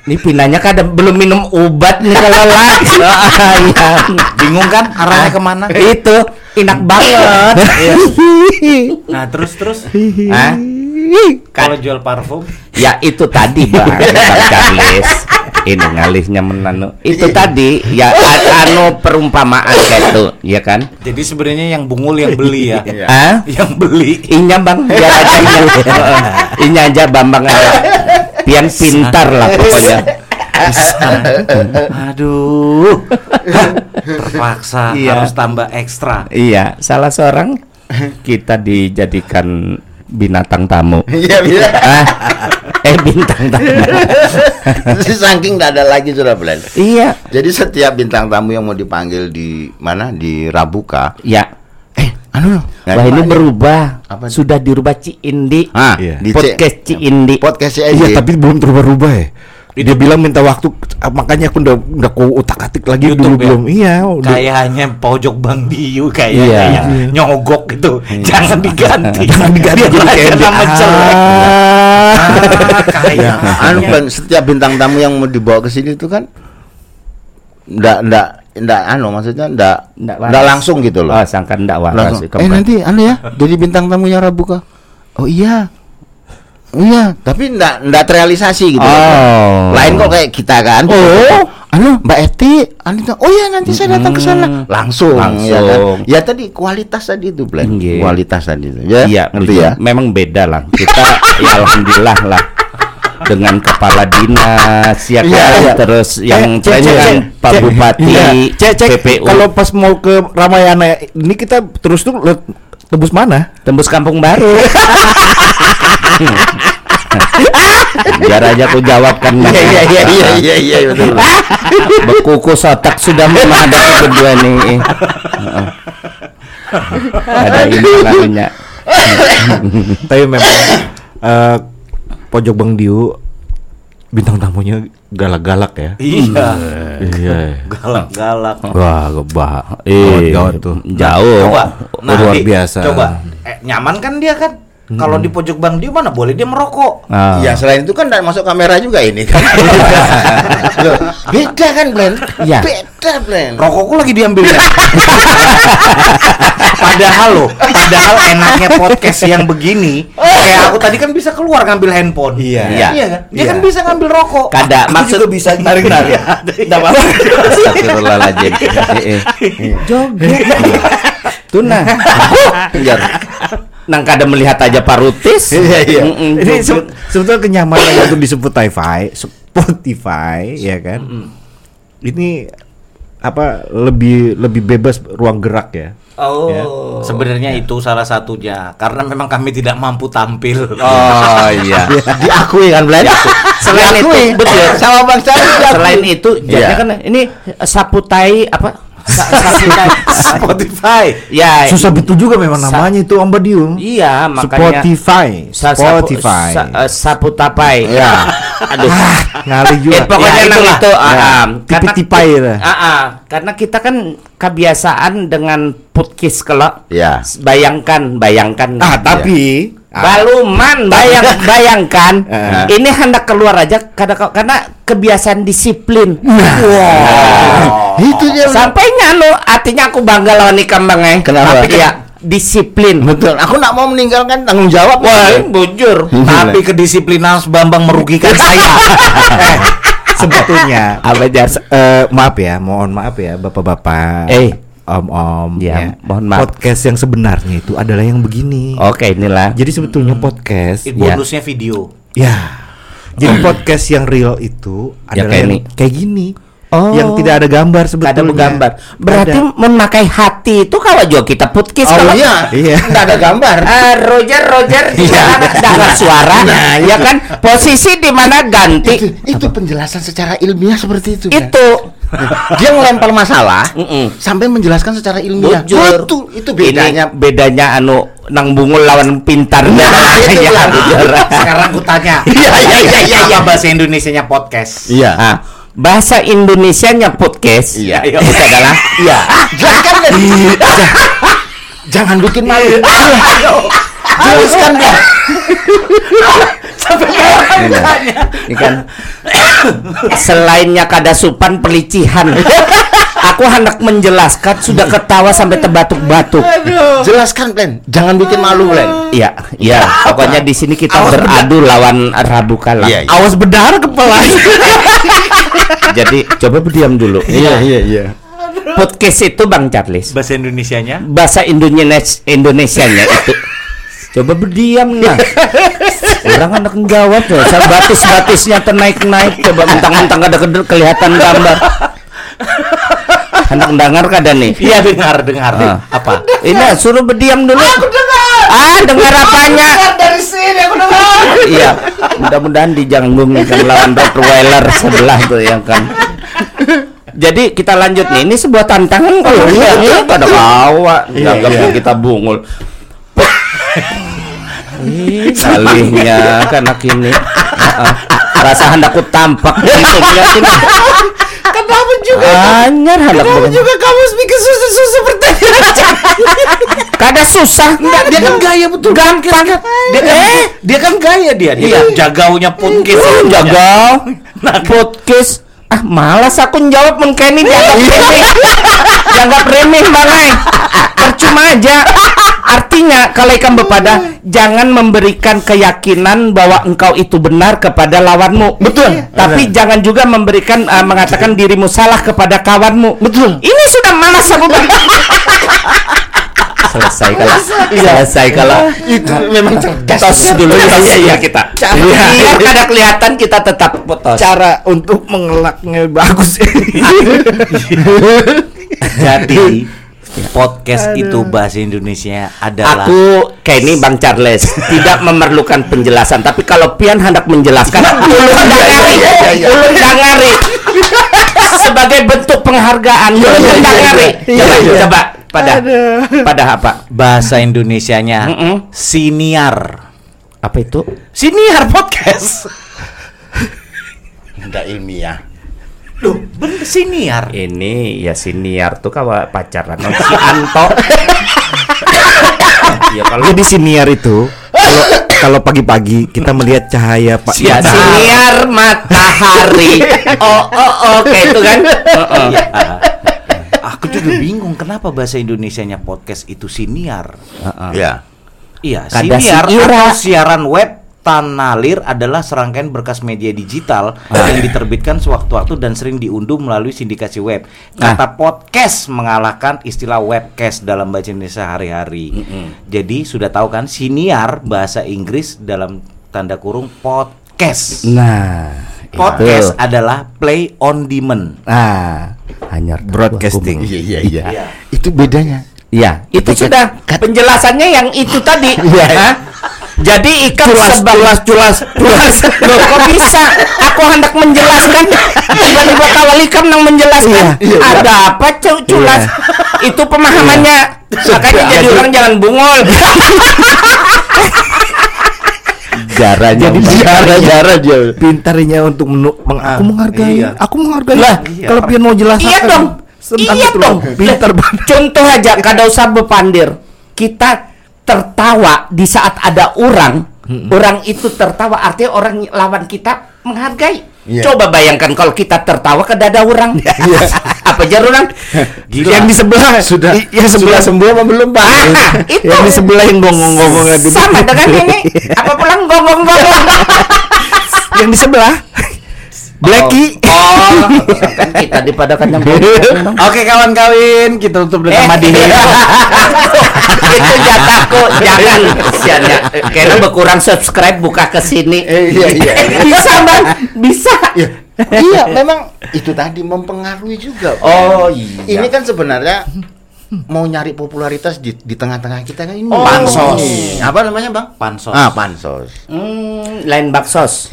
B: ini pinanya kan ada- belum minum obat nih kalau lah. Iya.
A: bingung kan arahnya ke mana
B: Itu enak banget.
A: nah terus terus
B: Hah? Kan-
A: kalau jual parfum
B: Ya itu tadi bang, bang Charles. Ini ngalihnya menanu. Itu tadi ya anu perumpamaan kayak itu, ya kan?
A: jadi sebenarnya yang bungul yang beli ya
D: Iya.
B: Ah?
A: yang beli
B: Inya bang, biar aja inya. inya aja bambang aja. Pian pintar lah pokoknya.
A: aduh terpaksa
B: Iya.
A: harus tambah ekstra
B: Iya, salah seorang kita dijadikan binatang tamu.
D: Iya bisa.
B: Ah, eh bintang tamu.
D: Saking nggak ada lagi sudah Blen.
B: iya,
D: Jadi setiap bintang tamu yang mau dipanggil di mana di Rabuka,
B: ya.
D: eh anu
B: Wah ini berubah.
D: Apa?
B: Sudah dirubah Ci Indi.
D: Ah,
C: Iya.
D: di
B: Podcast Ci Indi.
D: podcast
C: Iya,
D: aja.
C: tapi belum berubah-ubah ya. Dia bilang minta waktu, ah, makanya aku udah udah ku utak-atik lagi
A: YouTube
C: dulu
A: ya?
C: belum. Iya, udah.
A: kayaknya pojok Bang Diu kayaknya
B: Iya.
A: nyogok gitu jangan diganti
C: Jangan diganti
A: Biar
C: jadi
A: aja
C: kayak
A: nama
C: dia.
A: jelek
C: Ah.
A: Ah, kayaknya
D: anu Blen, setiap bintang tamu yang mau dibawa ke sini itu kan ndak ndak ndak anu maksudnya ndak
B: Ndak
D: langsung gitu loh.
B: Oh, sangka ndak waras.
D: Eh nanti anu ya, jadi bintang tamunya Rabuka. Oh iya. Iya, tapi enggak enggak terrealisasi gitu.
B: Oh.
D: Lain kok kayak kita kan.
B: Oh.
D: Anu Mbak Eti, Anita, oh iya nanti saya datang ke sana. Langsung, ya kan.
B: Langsung.
D: Ya tadi kualitas tadi itu, Plan.
B: Iya.
D: Kualitas tadi itu. Ya,
B: Iya,
D: ngerti
B: iya.
D: ya.
B: Memang beda lah. Kita ya alhamdulillah lah dengan kepala dinas ya kan
C: Iya, iya.
B: terus yang
C: Eh, cek, cek,
B: dengan
C: cek.
B: Pak
C: Cek.
B: Bupati
C: Iya. Cek, cek.
B: PPU
C: Kalau pas mau ke Ramayana ini kita terus tuh tembus mana?
B: tembus kampung baru biar aja aku jawab kan
D: Iya iya iya iya iya iya betul.
B: Bekukus otak sudah menghadapi berdua nih. Ada ini namanya.
C: Tapi memang eh, pojok Bang Diu bintang tamunya galak-galak ya.
A: Iya.
C: Iya.
A: Galak-galak.
C: Wah, gebah.
B: Eh,
C: gawat tuh.
B: Jauh.
A: Coba.
C: luar
A: Di,
C: biasa.
A: Coba. Eh, nyaman kan dia kan? Kalau di pojok Bang Dio mana boleh dia merokok.
B: Ah.
D: Ya selain itu kan enggak masuk kamera juga ini kan. Loh, beda kan, Blen?
B: Iya.
D: Beda, Blen.
A: Rokokku lagi diambilnya. padahal loh, padahal enaknya podcast yang begini, kayak aku tadi kan bisa keluar ngambil handphone.
C: Iya.
A: Iya, iya kan? Dia
C: Iya.
A: kan bisa ngambil rokok.
B: Kada maksud
C: juga bisa narik-narik.
A: Enggak apa-apa.
B: Astagfirullahaladzim. Eh, eh. Joget. Tuna.
D: Biar.
B: Nang kada melihat aja parutis.
D: Iya, iya.
C: Ini se- sebetulnya kenyamanannya untuk di Spotify, Spotify ya kan. Ini apa lebih lebih bebas ruang gerak ya.
A: Oh,
C: Ya.
A: sebenarnya itu salah satunya karena memang kami tidak mampu tampil.
B: Oh iya.
D: Diakui kan, Blen?
B: Selain itu betul.
D: Sama Bang
B: Selain itu, jadi kan ini sapu tai apa?
A: Spotify.
B: Ya,
C: Susah betul juga memang namanya itu Om Badiu.
B: Iya, makanya
C: Spotify. Spotify.
B: eh, sapu tapai.
C: Ya.
B: Aduh.
C: Ngali juga.
B: Eh, pokoknya Ya, itu, ah,
C: Ya.
B: ah. Karena-
C: Tipi-tipai lah.
B: Ah, ah. karena kita kan kebiasaan dengan podcast kalau
D: Ya.
B: bayangkan, bayangkan.
C: Ah, tapi ah,
B: Baluman, bayang, bayangkan.
C: Ah.
B: ini hendak keluar aja karena karena kebiasaan disiplin.
D: Wow. Itu dia.
B: Sampainya lo, artinya aku bangga lawan ikan bangai.
D: Kenapa?
B: Tapi ya disiplin.
D: Betul. Aku nak mau meninggalkan tanggung jawab.
B: Wah, bujur.
A: Tapi kedisiplinan Bambang merugikan saya.
C: eh, sebetulnya
B: Apa jas?
C: eh, maaf ya, mohon maaf ya bapak-bapak.
B: Eh.
C: Om-om
B: Ya, mohon maaf.
C: Podcast yang sebenarnya itu adalah yang begini.
B: Oke, inilah.
C: Jadi sebetulnya podcast
A: Ini bonusnya video.
C: ya. Jadi podcast yang real itu
B: Ya,
C: adalah
B: kayak
C: yang
B: ini.
C: kayak gini.
B: Oh.
C: Yang tidak ada gambar sebetulnya.
B: Ada bergambar. Berarti
C: Ada.
B: memakai hati itu kalau juga kita podcast
D: Oh
B: kalau
D: iya.
C: Iya.
D: Enggak ada gambar.
B: Ah, Roger Roger mana dengar suara ya kan posisi di mana ganti
D: Itu, itu penjelasan secara ilmiah seperti itu.
B: Itu
D: Dia ngelempar masalah
B: Mm-mm.
D: sampai menjelaskan secara ilmiah.
B: Bujur.
D: Betul, itu bedanya.
B: Ini bedanya anu nang bungul lawan pintar
D: Nah, itu
B: Ya,
D: lah.
B: bujur.
A: Sekarang ku tanya.
D: Iya, iya, iya, iya,
A: Apa
D: iya.
A: bahasa Indonesianya podcast?
D: Iya.
B: Ah, bahasa Indonesianya podcast
D: Iya.
B: itu adalah
D: Iya. Jelaskan deh. Jangan bikin malu. Jelaskan deh.
B: ini kan selainnya kada supan pelicihan aku hendak menjelaskan sudah ketawa sampai terbatuk-batuk
D: Jelaskan, Plan. Jangan bikin malu, Plan.
B: Iya, iya. Pokoknya di sini kita beradu lawan Rabu kalah.
D: Iya, iya.
C: Awas berdarah kepala.
B: Jadi coba berdiam dulu.
D: iya, iya.
B: Podcast itu Bang Charles.
A: Bahasa Indonesianya?
B: Bahasa Indonesia Indonesianya itu. Coba berdiam nah. Orang anak jawab tuh. Batis-batisnya ternaik-naik. Coba mentang-mentang ada ke- kelihatan gambar. Anak dengar kada nih?
A: Iya dengar dengar.
B: Ah.
A: Apa?
B: Ini suruh berdiam dulu. Aku dengar. Ah, dengar apanya?
A: dari sini aku dengar.
B: iya mudah-mudahan dijanggung nih kan lawan Rottweiler sebelah tuh yang kan jadi kita lanjut nih ini sebuah tantangan kalau iya, iya, pada kawa jangan kita bungul salihnya kan ini. Heeh. rasa hendakku tampak gitu lihat ini
A: Kenapa juga?
B: anyar hendak
A: Kenapa juga kamu bikin susah-susah pertanyaan?
B: kada susah.
A: Enggak, dia kan gaya betul.
B: gampang.
A: Dia kan, dia kan gaya dia. Dia jagaunya podcast.
B: Oh, jaga. Podcast ah malas aku jawab mengkeni dianggap remeh. Dianggap remeh bangai percuma aja Artinya kalau ikan bepada jangan memberikan keyakinan bahwa engkau itu benar kepada lawanmu. Betul. Tapi jangan juga memberikan uh, mengatakan dirimu salah kepada kawanmu. Betul. Ini sudah malas aku selesai kalau selesai kalau
D: Itu memang cerdas.
B: tos dulu tos iya kita.
C: Iya.
B: Kada kelihatan kita tetap tos.
C: Cara untuk mengelaknya bagus.
A: Jadi podcast itu bahasa Indonesia adalah
B: Aku kayak ini Bang Charles tidak memerlukan penjelasan, tapi kalau Pian hendak menjelaskan, ulun dangari, ulun dangari sebagai bentuk penghargaan, ulun dangari. Coba, coba pada pada apa?
A: bahasa Indonesianya
B: Mm-mm.
A: siniar.
B: Apa itu?
A: Siniar podcast.
D: Tidak ilmiah.
A: Loh, bener siniar.
B: Ini ya siniar tuh kawa pacaran non si Anto. ya kalau
C: Jadi siniar itu kalau kalau pagi-pagi kita melihat cahaya Pak
B: ya siniar matahari. Oh oh oh kayak itu kan. Heeh.
A: Iya. Aku juga bingung kenapa bahasa Indonesianya podcast itu siniar.
D: Ya.
A: Iya,
B: Kada
A: siniar atau siaran web Tanalir adalah serangkaian berkas media digital yang diterbitkan sewaktu-waktu dan sering diunduh melalui sindikasi web. Kata podcast mengalahkan istilah webcast dalam bahasa Indonesia sehari-hari. Jadi sudah tahu kan siniar bahasa Inggris dalam tanda kurung podcast.
B: Nah,
A: Podcast
B: itu.
A: adalah play on demand.
B: Nah, hanya
C: broadcasting.
D: Iya iya iya. Itu bedanya.
B: Ya, itu sudah penjelasannya yang itu tadi.
C: Iya.
B: Jadi ikan
C: Culas,
B: sebab
C: culas, culas,
B: culas. Loh, kok bisa? Aku hendak menjelaskan. Tiba-tiba kawal ikan yang menjelaskan.
C: Iya, iya.
B: Ada apa cu culas? Itu pemahamannya. Makanya jadi orang jangan bungol.
C: Jaranya
B: Jadi
C: jara jara dia. Pintarnya untuk menu, meng- aku
A: Ah,
C: menghargai,
A: iya.
C: aku menghargai.
B: Lah,
A: iya.
C: kalau pian mau jelas
B: Iya dong. Iya
C: itu
B: dong.
C: loh. Pintar banget.
B: Contoh aja, kada usah bepandir. Kita tertawa di saat ada orang, orang itu tertawa artinya orang lawan kita menghargai.
D: Iya.
B: Coba bayangkan kalau kita tertawa kada ada orang. Apa jar orang?
A: Gila.
C: Yang di sebelah
D: Sudah-
C: i- yang sebelah sembuh apa belum Pak?
B: Ah, itu.
C: yang di sebelah yang gonggong-gonggong.
B: Sama dengan ini. Apa pulang gonggong-gonggong?
C: yang di sebelah. Blacky.
B: Oh, kan kita dipadakan yang gonggong.
A: Oke kawan kawin, kita tutup dengan
B: Eh,
A: Madihin.
B: itu jatahku jangan kesiannya karena berkurang subscribe buka ke sini
D: Eh, iya, iya.
B: bisa bang bisa
D: iya, memang itu tadi mempengaruhi juga.
B: oh iya
D: Ini kan sebenarnya mau nyari popularitas di di tengah-tengah kita kan ini.
B: Oh.
A: Pansos.
D: Apa namanya, Bang?
A: Pansos.
D: Ah, pansos.
B: Hmm, lain baksos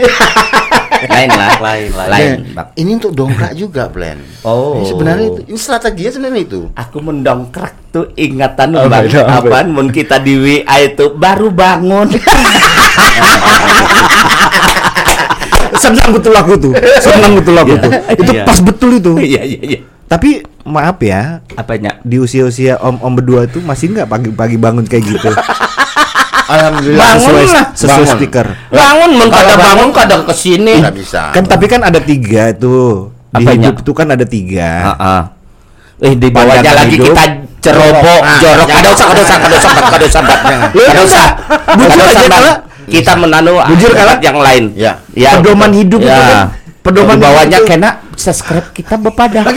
B: lain lah
A: Lain, lain.
B: lain
D: Dan
B: bak
D: ini untuk dongkrak juga, Plan.
B: Oh.
D: Ini sebenarnya itu, ini strateginya sebenarnya itu.
B: aku mendongkrak tuh ingatan
C: Apa
B: bang apaan mun kita di WA itu baru bangun
C: Senang betul aku tuh. Senang betul aku tuh. Itu
A: Iya.
C: pas betul itu.
B: iya iya iya
C: Tapi maaf ya,
B: apanya
C: di usia-usia om-om berdua tuh masih nggak pagi-pagi bangun kayak gitu.
D: Alhamdulillah.
B: Bangun
C: sesuai
B: lah.
C: sesuai
D: Bangun.
C: stiker.
B: bangun kada
D: Kalau
B: bangun
D: bangun,
B: kada ke sini
D: Nggak bisa.
C: Kan tapi kan ada tiga tuh. Di
B: Apanya?
C: hidup tuh kan ada tiga.
B: Heeh. Eh di bawahnya lagi
C: hidup.
B: kita cerobok,
D: Ah,
B: jorok. Kada usah, kada usah, kada usah, kada usah, kada usah.
C: Bujur aja,
B: Bang.
C: Kala.
B: Kita menanu
C: Bujur, Kala.
B: yang lain.
D: Ya.
C: Pedoman hidup
B: ya.
C: itu kan. Pedoman
B: bawahnya
C: itu.
B: kena subscribe kita bepada.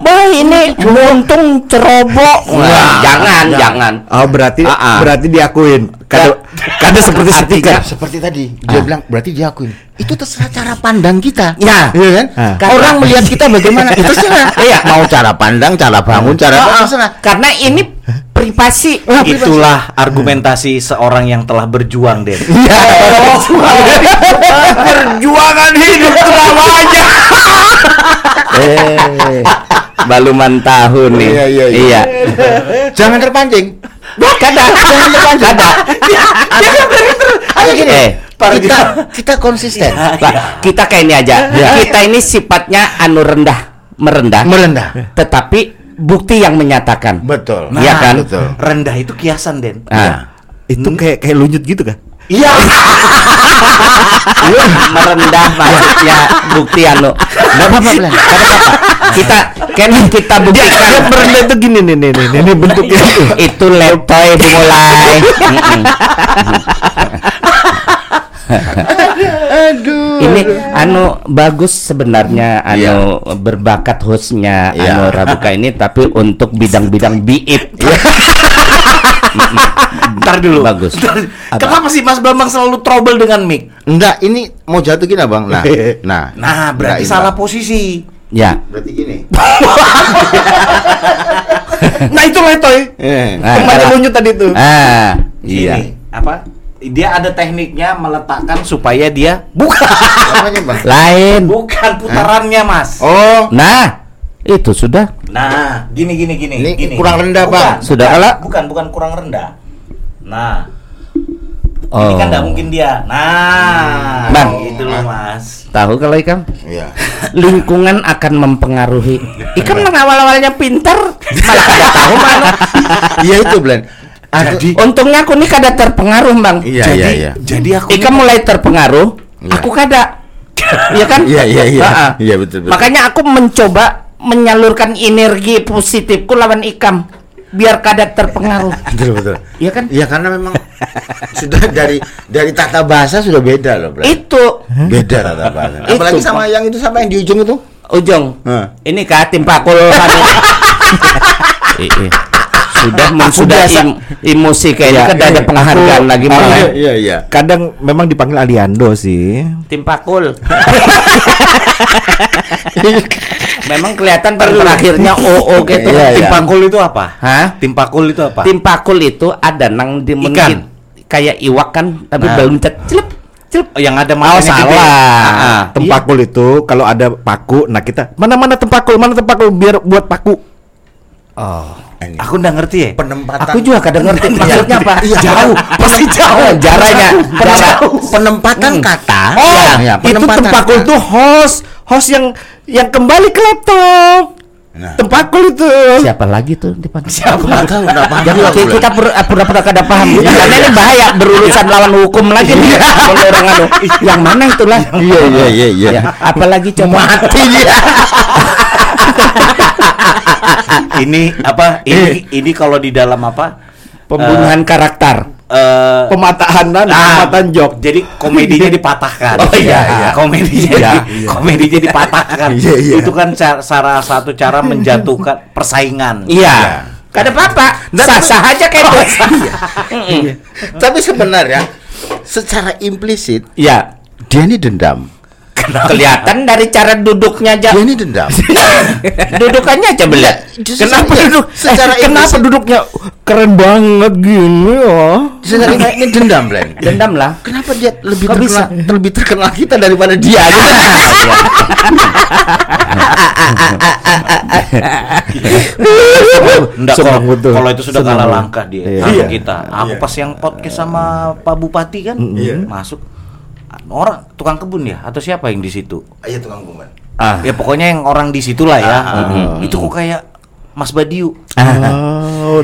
B: Wah ini untung cerobok. Wah, jangan, jangan.
C: Oh berarti
B: Ah, ah.
C: berarti diakuin. Kada kada seperti stiker.
D: Seperti tadi, dia bilang berarti dia akuin. Itu terserah cara pandang kita.
B: Ya.
D: Iya kan?
C: Ah.
D: Orang melihat kita bagaimana? Itu terserah. Iya, mau cara pandang, cara bangun, cara apa
B: Ah,
D: terserah.
B: Karena ini privasi.
A: Itulah argumentasi seorang yang telah berjuang, Den.
B: Perjuangan hidup selamanya. eh, baluman tahun nih.
D: Iya, iya, iya. Jangan terpancing.
B: Kada. Kada.
D: Ayo gini.
B: Eh,
D: kita kita konsisten.
B: Pak, kita kayak ini aja. Kita ini sifatnya anu rendah, merendah.
D: Merendah.
B: Tetapi bukti yang menyatakan.
D: Betul.
B: Iya kan?
D: Betul.
A: Rendah itu kiasan, Den.
B: Nah,
C: Itu kayak kayak lunyut gitu kan?
D: Iya.
B: merendah maksudnya bukti anu. Enggak apa-apa, Blan. Nggak apa-apa. Kita kan kita buktikan
C: Dia merendah itu gini nih nih nih, nih, nih bentuknya itu.
B: itu letoy dimulai. Mm-mm. Ini anu bagus sebenarnya anu berbakat hostnya
D: Iya.
B: anu Rabuka ini tapi untuk bidang-bidang biip.
A: Ntar dulu.
B: Bagus.
A: Ntar- Kenapa sih Mas Bambang selalu trouble dengan mic?
D: Enggak, ini mau jatuh gini Bang. Nah, nah.
A: Nah, berarti
D: Enggak,
A: salah
D: Bang.
A: posisi.
B: Ya.
D: Berarti gini.
C: Nah itu letoy.
D: Eh.
B: Nah,
C: Ke mana
B: kalau-
C: lunyut tadi tuh?
B: Ah,
A: Gini,
B: iya.
A: apa? Dia ada tekniknya meletakkan supaya dia
D: Apanya Bang?
B: Lain.
A: bukan putarannya, Mas.
D: Oh,
B: Nah, itu sudah.
A: Nah, gini gini gini.
D: Ini
A: gini.
D: kurang rendah,
A: Bukan,
D: Bang.
B: Sudah
A: bukan,
B: kalah?
A: Bukan, bukan kurang rendah. Nah,
B: Oh.
A: ini kan nggak mungkin dia. Nah,
B: Bang.
A: gitu loh, Mas.
B: Tahu kalau Ikam?
D: iya.
B: Lingkungan akan mempengaruhi. Ikam yang awal-awalnya pinter, malah kada tahu mana.
D: Iya itu, Blen. Aku,
A: Jadi-
B: Untungnya aku nih kada terpengaruh, Bang.
D: iya,
A: jadi,
D: iya, iya.
A: Jadi aku
B: Ikam mulai terpengaruh,
D: Iya.
B: aku kada. Iya kan?
D: Iya, iya, iya. Iya, betul, betul.
B: Makanya aku mencoba menyalurkan energi positifku lawan Ikam biar kada terpengaruh.
D: Betul, betul.
B: Iya kan?
D: Iya karena memang sudah dari dari tata bahasa sudah beda loh, Blen.
B: Itu
D: Beda tata bahasa.
B: Itu,
D: Apalagi sama yang itu sama yang di ujung itu.
B: Ujung.
D: Hah.
B: Ini kah tim pakul anu. I- i. Sudah sudah im- emosi kayaknya
C: Iya,
B: kada ada
C: iya.
B: penghargaan
C: Aku-
B: lagi malah.
D: Iya, iya.
C: Kadang memang dipanggil Aliando sih.
B: Tim pakul. Memang kelihatan pada terakhirnya OO gitu.
D: Iya,
A: tim
D: iya.
A: pakul itu apa?
B: Hah?
A: Tim pakul itu apa?
B: Tim pakul itu ada nang di
A: Ikan.
B: mungkin kayak iwak kan tapi
A: Nah.
B: belum cet celup celup.
A: Oh, yang ada
B: Oh, salah.
A: Ah, ah.
C: Tempakul itu kalau ada paku, nah kita mana mana tempakul, mana tempakul biar buat paku.
B: Oh.
D: Ini
A: Aku nggak ngerti ya.
D: penempatan
B: Aku juga kadang ngerti maksudnya apa.
D: Iya.
B: Jauh, pasti jauh. Jaranya, jara.
D: penempatan
B: Hmm.
D: kata.
C: Oh,
D: Iya, iya,
C: itu
D: penempatan
C: tempakul
D: kata.
C: tuh host, host yang yang kembali ke laptop.
D: Nah.
C: Tempakul itu.
B: Siapa lagi tuh dipanggil?
D: Aku nggak tahu, nggak paham.
B: Jangan
D: juga,
B: ki-
D: Blen.
B: kita pur- eh, pura-pura kada paham karena ini bahaya berurusan lawan hukum lagi nih kalau orang anu yang mana itulah
D: Iya, iya, iya, iya.
B: Ya, apalagi coba
D: Mati dia.
A: ini apa? Ini ini kalau di dalam apa?
B: pembunuhan karakter
A: Eh,
C: Pematahan dan
A: ah,
C: pematahan jok.
A: Jadi komedinya dipatahkan.
B: Oh, iya, iya.
A: Komedinya
C: Iya,
A: di- komedinya dipatahkan.
D: Iya, iya.
A: Itu kan cara, salah satu cara menjatuhkan persaingan.
B: iya kada apa-apa sah-sah aja kayak itu
D: Iya. Tapi sebenarnya secara implisit
B: ya
D: dia ini dendam.
B: Kelihatan dari cara duduknya aja
D: ini dendam.
B: dudukannya aja belat
D: Justru
C: Kenapa
D: saya-
C: duduk?
D: Secara
C: eh, kenapa
D: implisit-
C: duduknya keren banget gini ya?
D: Secara ini dendam, Blen.
B: dendam lah
D: Kenapa dia lebih
B: Kok
D: terkenal,
B: bisa?
D: lebih terkenal kita daripada dia? gitu?
A: Enggak
C: Senang
A: kalau itu sudah
C: Senang.
A: kalah langkah dia
C: Iya.
A: sama
D: Iya.
A: kita. Aku
D: Iya.
A: pas yang podcast sama Pak Bupati kan masuk orang tukang kebun ya atau siapa yang di situ?
D: Ayo tukang kuman.
B: ah
A: Ya pokoknya yang orang di situ lah ya. Itu kok kayak Mas Badiu.
C: Oh,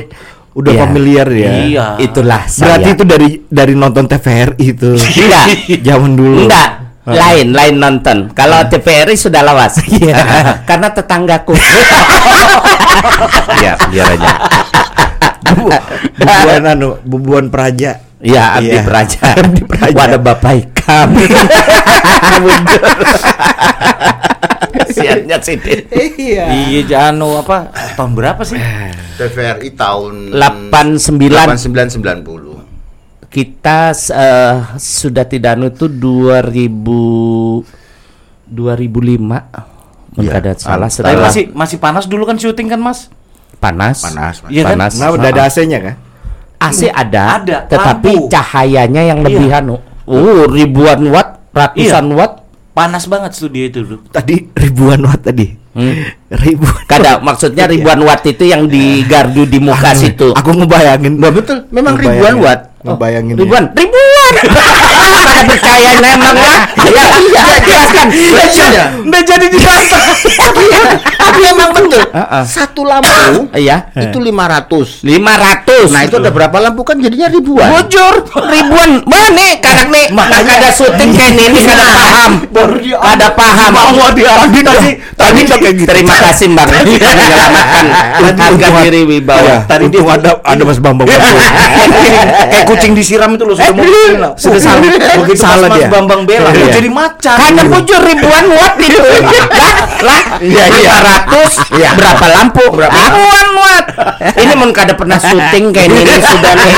C: udah
B: Iya.
C: familiar ya.
A: Iya.
B: itulah
C: Berarti
B: saya.
C: itu dari dari nonton TVRI itu.
B: enggak
C: Zaman dulu.
B: Enggak, lain lain nonton. Kalau TVRI sudah lawas.
C: Iya.
B: Karena tetanggaku.
C: Iya, biar aja. Bu, bubuan anu, bubuan Praja.
B: Ya, Abdi
C: Iya.
B: Praja.
C: Abdi Praja.
B: Wadah Bapak Ikam. Mundur. Kasiannya sih.
C: Iya.
A: Iya Jano apa tahun berapa sih?
D: TVRI tahun
B: 89.
D: 8990.
B: Kita eh, sudah tidak anu itu 2000 2005.
D: Iya.
B: Iya. ada salah
A: Tapi
B: setelah
A: masih masih panas dulu kan syuting kan Mas?
B: panas.
D: Panas.
A: Iya kan?
B: panas.
C: Nah, udah ada AC-nya kan?
B: AC ada,
A: Ada,
B: tetapi
A: lampu.
B: cahayanya yang
A: Iya.
B: lebih anu. Uh, ribuan watt, ratusan watt.
A: Panas banget studio itu dulu.
C: Tadi ribuan watt tadi.
B: Hmm.
C: Ribuan.
B: Kada maksudnya ribuan watt itu yang digardu di muka
C: Aku-
B: situ.
C: Aku ngebayangin.
D: Nah, betul. Memang
C: Ngebayangin.
D: ribuan watt.
C: Ngebayangin. ya.
B: ribuan, ribuan. Pada percaya memang lah.
D: Iya, iya, jelaskan. Iya.
A: Udah jadi dibantah.
D: Iya, Tapi emang betul.
B: Heeh.
D: Satu lampu
B: Iya.
D: itu 500.
B: 500
D: Nah, itu ada berapa lampu kan jadinya ribuan.
B: Bujur ribuan mana nih kanak nih makanya ada syuting kayak ini kada paham kada paham
C: Mau dia tadi tadi gitu.
B: terima kasih mbak sudah menyelamatkan harga diri wibawa
C: Iya,
A: Tadi
C: ada ada Mas Bambang Bambang.
A: Kayak kucing disiram itu loh sudah mau
C: Sudah
A: sudah
C: salah.
A: Begitu
C: Salah
A: Mas
C: dia.
A: Bambang bela
C: Iya.
A: udah jadi macan.
B: karena bujur ribuan watt itu lah lah
D: Iya, iya.
B: 500
D: Iya.
B: berapa lampu ribuan watt ini mun kada pernah syuting kayak ini sudah nih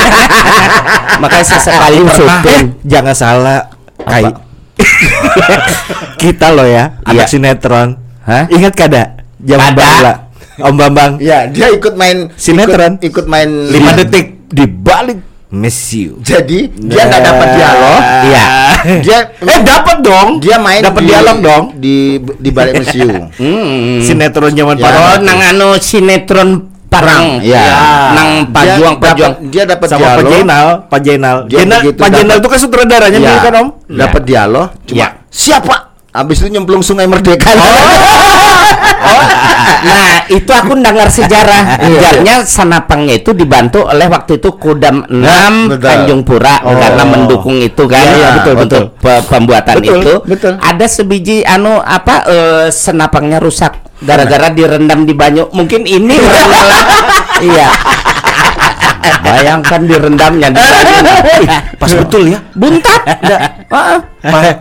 B: makanya sesekali syuting
C: Eh, jangan salah kayak kita loh ya
B: Iya.
C: anak sinetron
B: Hah?
C: ingat kada
B: Kada.
C: Bangla Om Bambang
D: Ya, dia ikut main
C: Sinetron.
D: Ikut, ikut main
C: 5 detik di balik miss you
D: Jadi dia nggak dapat dialog.
B: iya
D: Dia
C: eh dapat dong
D: dia main
C: dapat
D: di-
C: dialog dong
D: di di balik museum.
B: Hmm.
C: sinetron zaman
D: Ya.
B: Oh, nang anu sinetron perang.
D: Iya.
B: Nang
D: Dia
B: pajuang
D: dapat-
B: pajuang.
D: Dia dapat
C: sama Pak
D: dialog.
C: Jenal Pak Jenal
D: Dia
C: Jenal
D: begitu
C: Pak Jenal
D: dapat-
C: itu kan sutradaranya
D: Ya,
C: kan Om
D: Dapat dialog cuma
B: Ya.
D: siapa? Habis itu nyemplung Sungai Merdeka.
B: Oh, nah itu aku dengar sejarah. Sejarahnya Sanapangnya itu dibantu oleh waktu itu Kodam 6
D: betul.
B: Tanjung Pura
D: Oh.
B: karena mendukung itu kan.
C: Iya, iya, betul,
B: untuk pe- pembuatan
D: Betul,
B: itu.
D: betul.
B: Ada sebiji anu apa eh, senapangnya rusak gara-gara direndam di banyu. Mungkin ini iya. Bayangkan direndamnya.
A: Pas betul ya.
B: Buntat.
A: Pa- eh,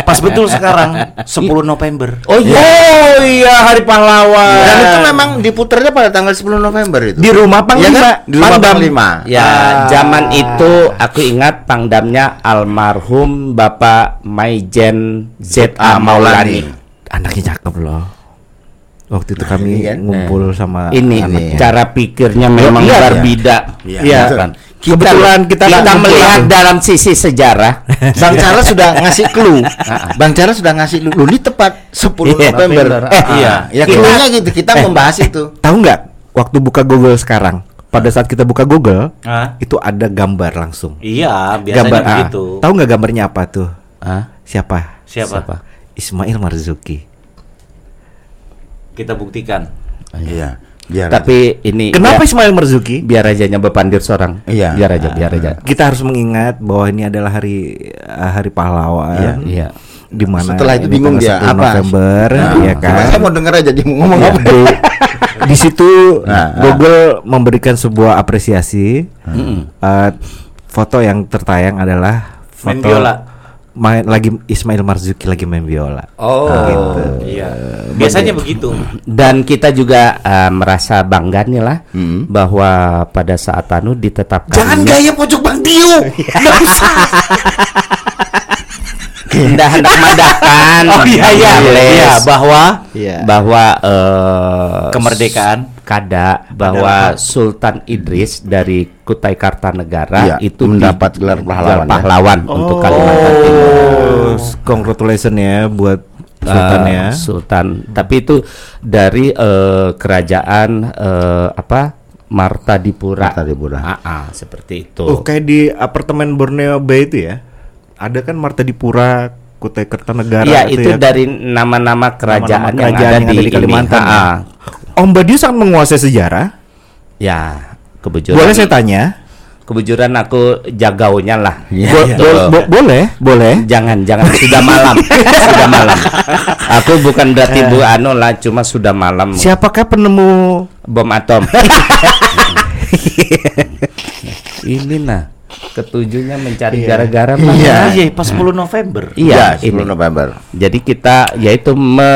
A: pas betul sekarang 10 November.
B: Oh iya.
C: oh iya hari pahlawan
D: Dan itu memang diputarnya pada tanggal 10 November itu.
C: di rumah Panglima
D: kan? Di rumah
C: Pangdam.
D: Panglima.
B: Ya,
C: Ah.
B: zaman itu aku ingat pangdamnya almarhum Bapak Maijen Z.A. Maulani.
C: anaknya cakep loh waktu itu kami
D: kan.
C: ngumpul sama
B: Ini
C: anaknya.
B: cara pikirnya memang
C: iya,
B: berbeda.
D: Iya,
C: Iya.
D: betul.
C: kebetulan kita
B: Kita melihat dalam sisi sejarah.
D: Bang Charles sudah ngasih clue. Bang Charles sudah ngasih clue. Lu ini tepat 10
C: Iya.
D: November.
B: November.
D: Eh,
A: Iya.
D: Ya clue-nya gitu. Kita
C: Eh.
D: membahas itu.
C: tahu nggak waktu buka Google sekarang pada saat kita buka Google
A: Hah?
C: itu ada gambar langsung
A: Iya, biasanya
C: gambar ah.
A: begitu.
C: tahu nggak gambarnya apa tuh
B: Hah?
C: siapa
A: Siapa?
C: Ismail Marzuki
A: Kita buktikan.
D: Iya. Biar
B: Tapi ini
C: kenapa
B: ya,
C: Ismail Marzuki
B: biar aja bepandir seorang.
D: Iya.
B: Biar aja, biar aja.
C: kita harus mengingat bahwa ini adalah hari eh, hari pahlawan
B: Iya.
C: di mana
D: Setelah itu bingung dia
C: 10
D: apa?
C: November
D: Nah,
C: ya kan
D: Saya mau denger aja dia ngomong
C: Ya,
D: apa.
C: di- di situ
D: Nah,
C: Google memberikan sebuah apresiasi. Eh, foto yang tertayang adalah
A: Main
C: foto
A: biola.
C: Main lagi Ismail Marzuki lagi main biola.
B: Oh.
A: Iya. Biasanya begitu.
B: Dan kita juga eh, merasa bangga nih lah
D: Hmm.
B: bahwa pada saat anu ditetapkan
D: Jangan gaya pojok Bang Dio. Nggak usah.
B: Hendak hendak madahkan
A: Oh iya iya.
B: Charles,
A: Iya, bahwa
C: Iya.
B: bahwa eh,
A: Kemerdekaan.
B: kada bahwa Sultan Idris dari Kutai
D: Iya,
B: Kartanegara itu
D: mendapat gelar pahlawan ya.
B: pahlawan untuk Kalimantan Timur.
C: Oh, congratulations ya buat Sultan ya.
B: Sultan. Tapi itu dari eh, kerajaan eh, apa Marta Dipura.
D: Marta Dipura.
B: Ah, ah, seperti itu.
C: Oh, kayak di apartemen Borneo Bay itu ya. Ada kan Marta Dipura, Kutai Kertanegara
B: Iya,
C: itu
B: itu
C: ya.
B: dari nama-nama kerajaan,
C: Nama-nama
B: yang,
C: kerajaan
B: ada
C: yang
B: di,
C: ada di Kalimantan
B: Ini.
C: ya. Om Badio sangat menguasai sejarah.
B: Ya, kebetulan.
C: Boleh saya tanya?
B: Kebetulan aku jagaunya lah.
D: Iya,
C: Bo-
D: iya.
C: bo- bo- boleh, boleh.
B: Jangan, jangan sudah malam, sudah malam. Aku bukan berarti bu anu lah, cuma sudah malam.
C: Siapakah penemu
B: Bom atom. Ini nah, ketujuhnya mencari
C: Iya.
B: gara-gara
D: Iya.
A: Iya, iya, pas 10 November.
B: Iya,
D: Ya, 10
B: ini.
D: November.
B: Jadi kita yaitu me,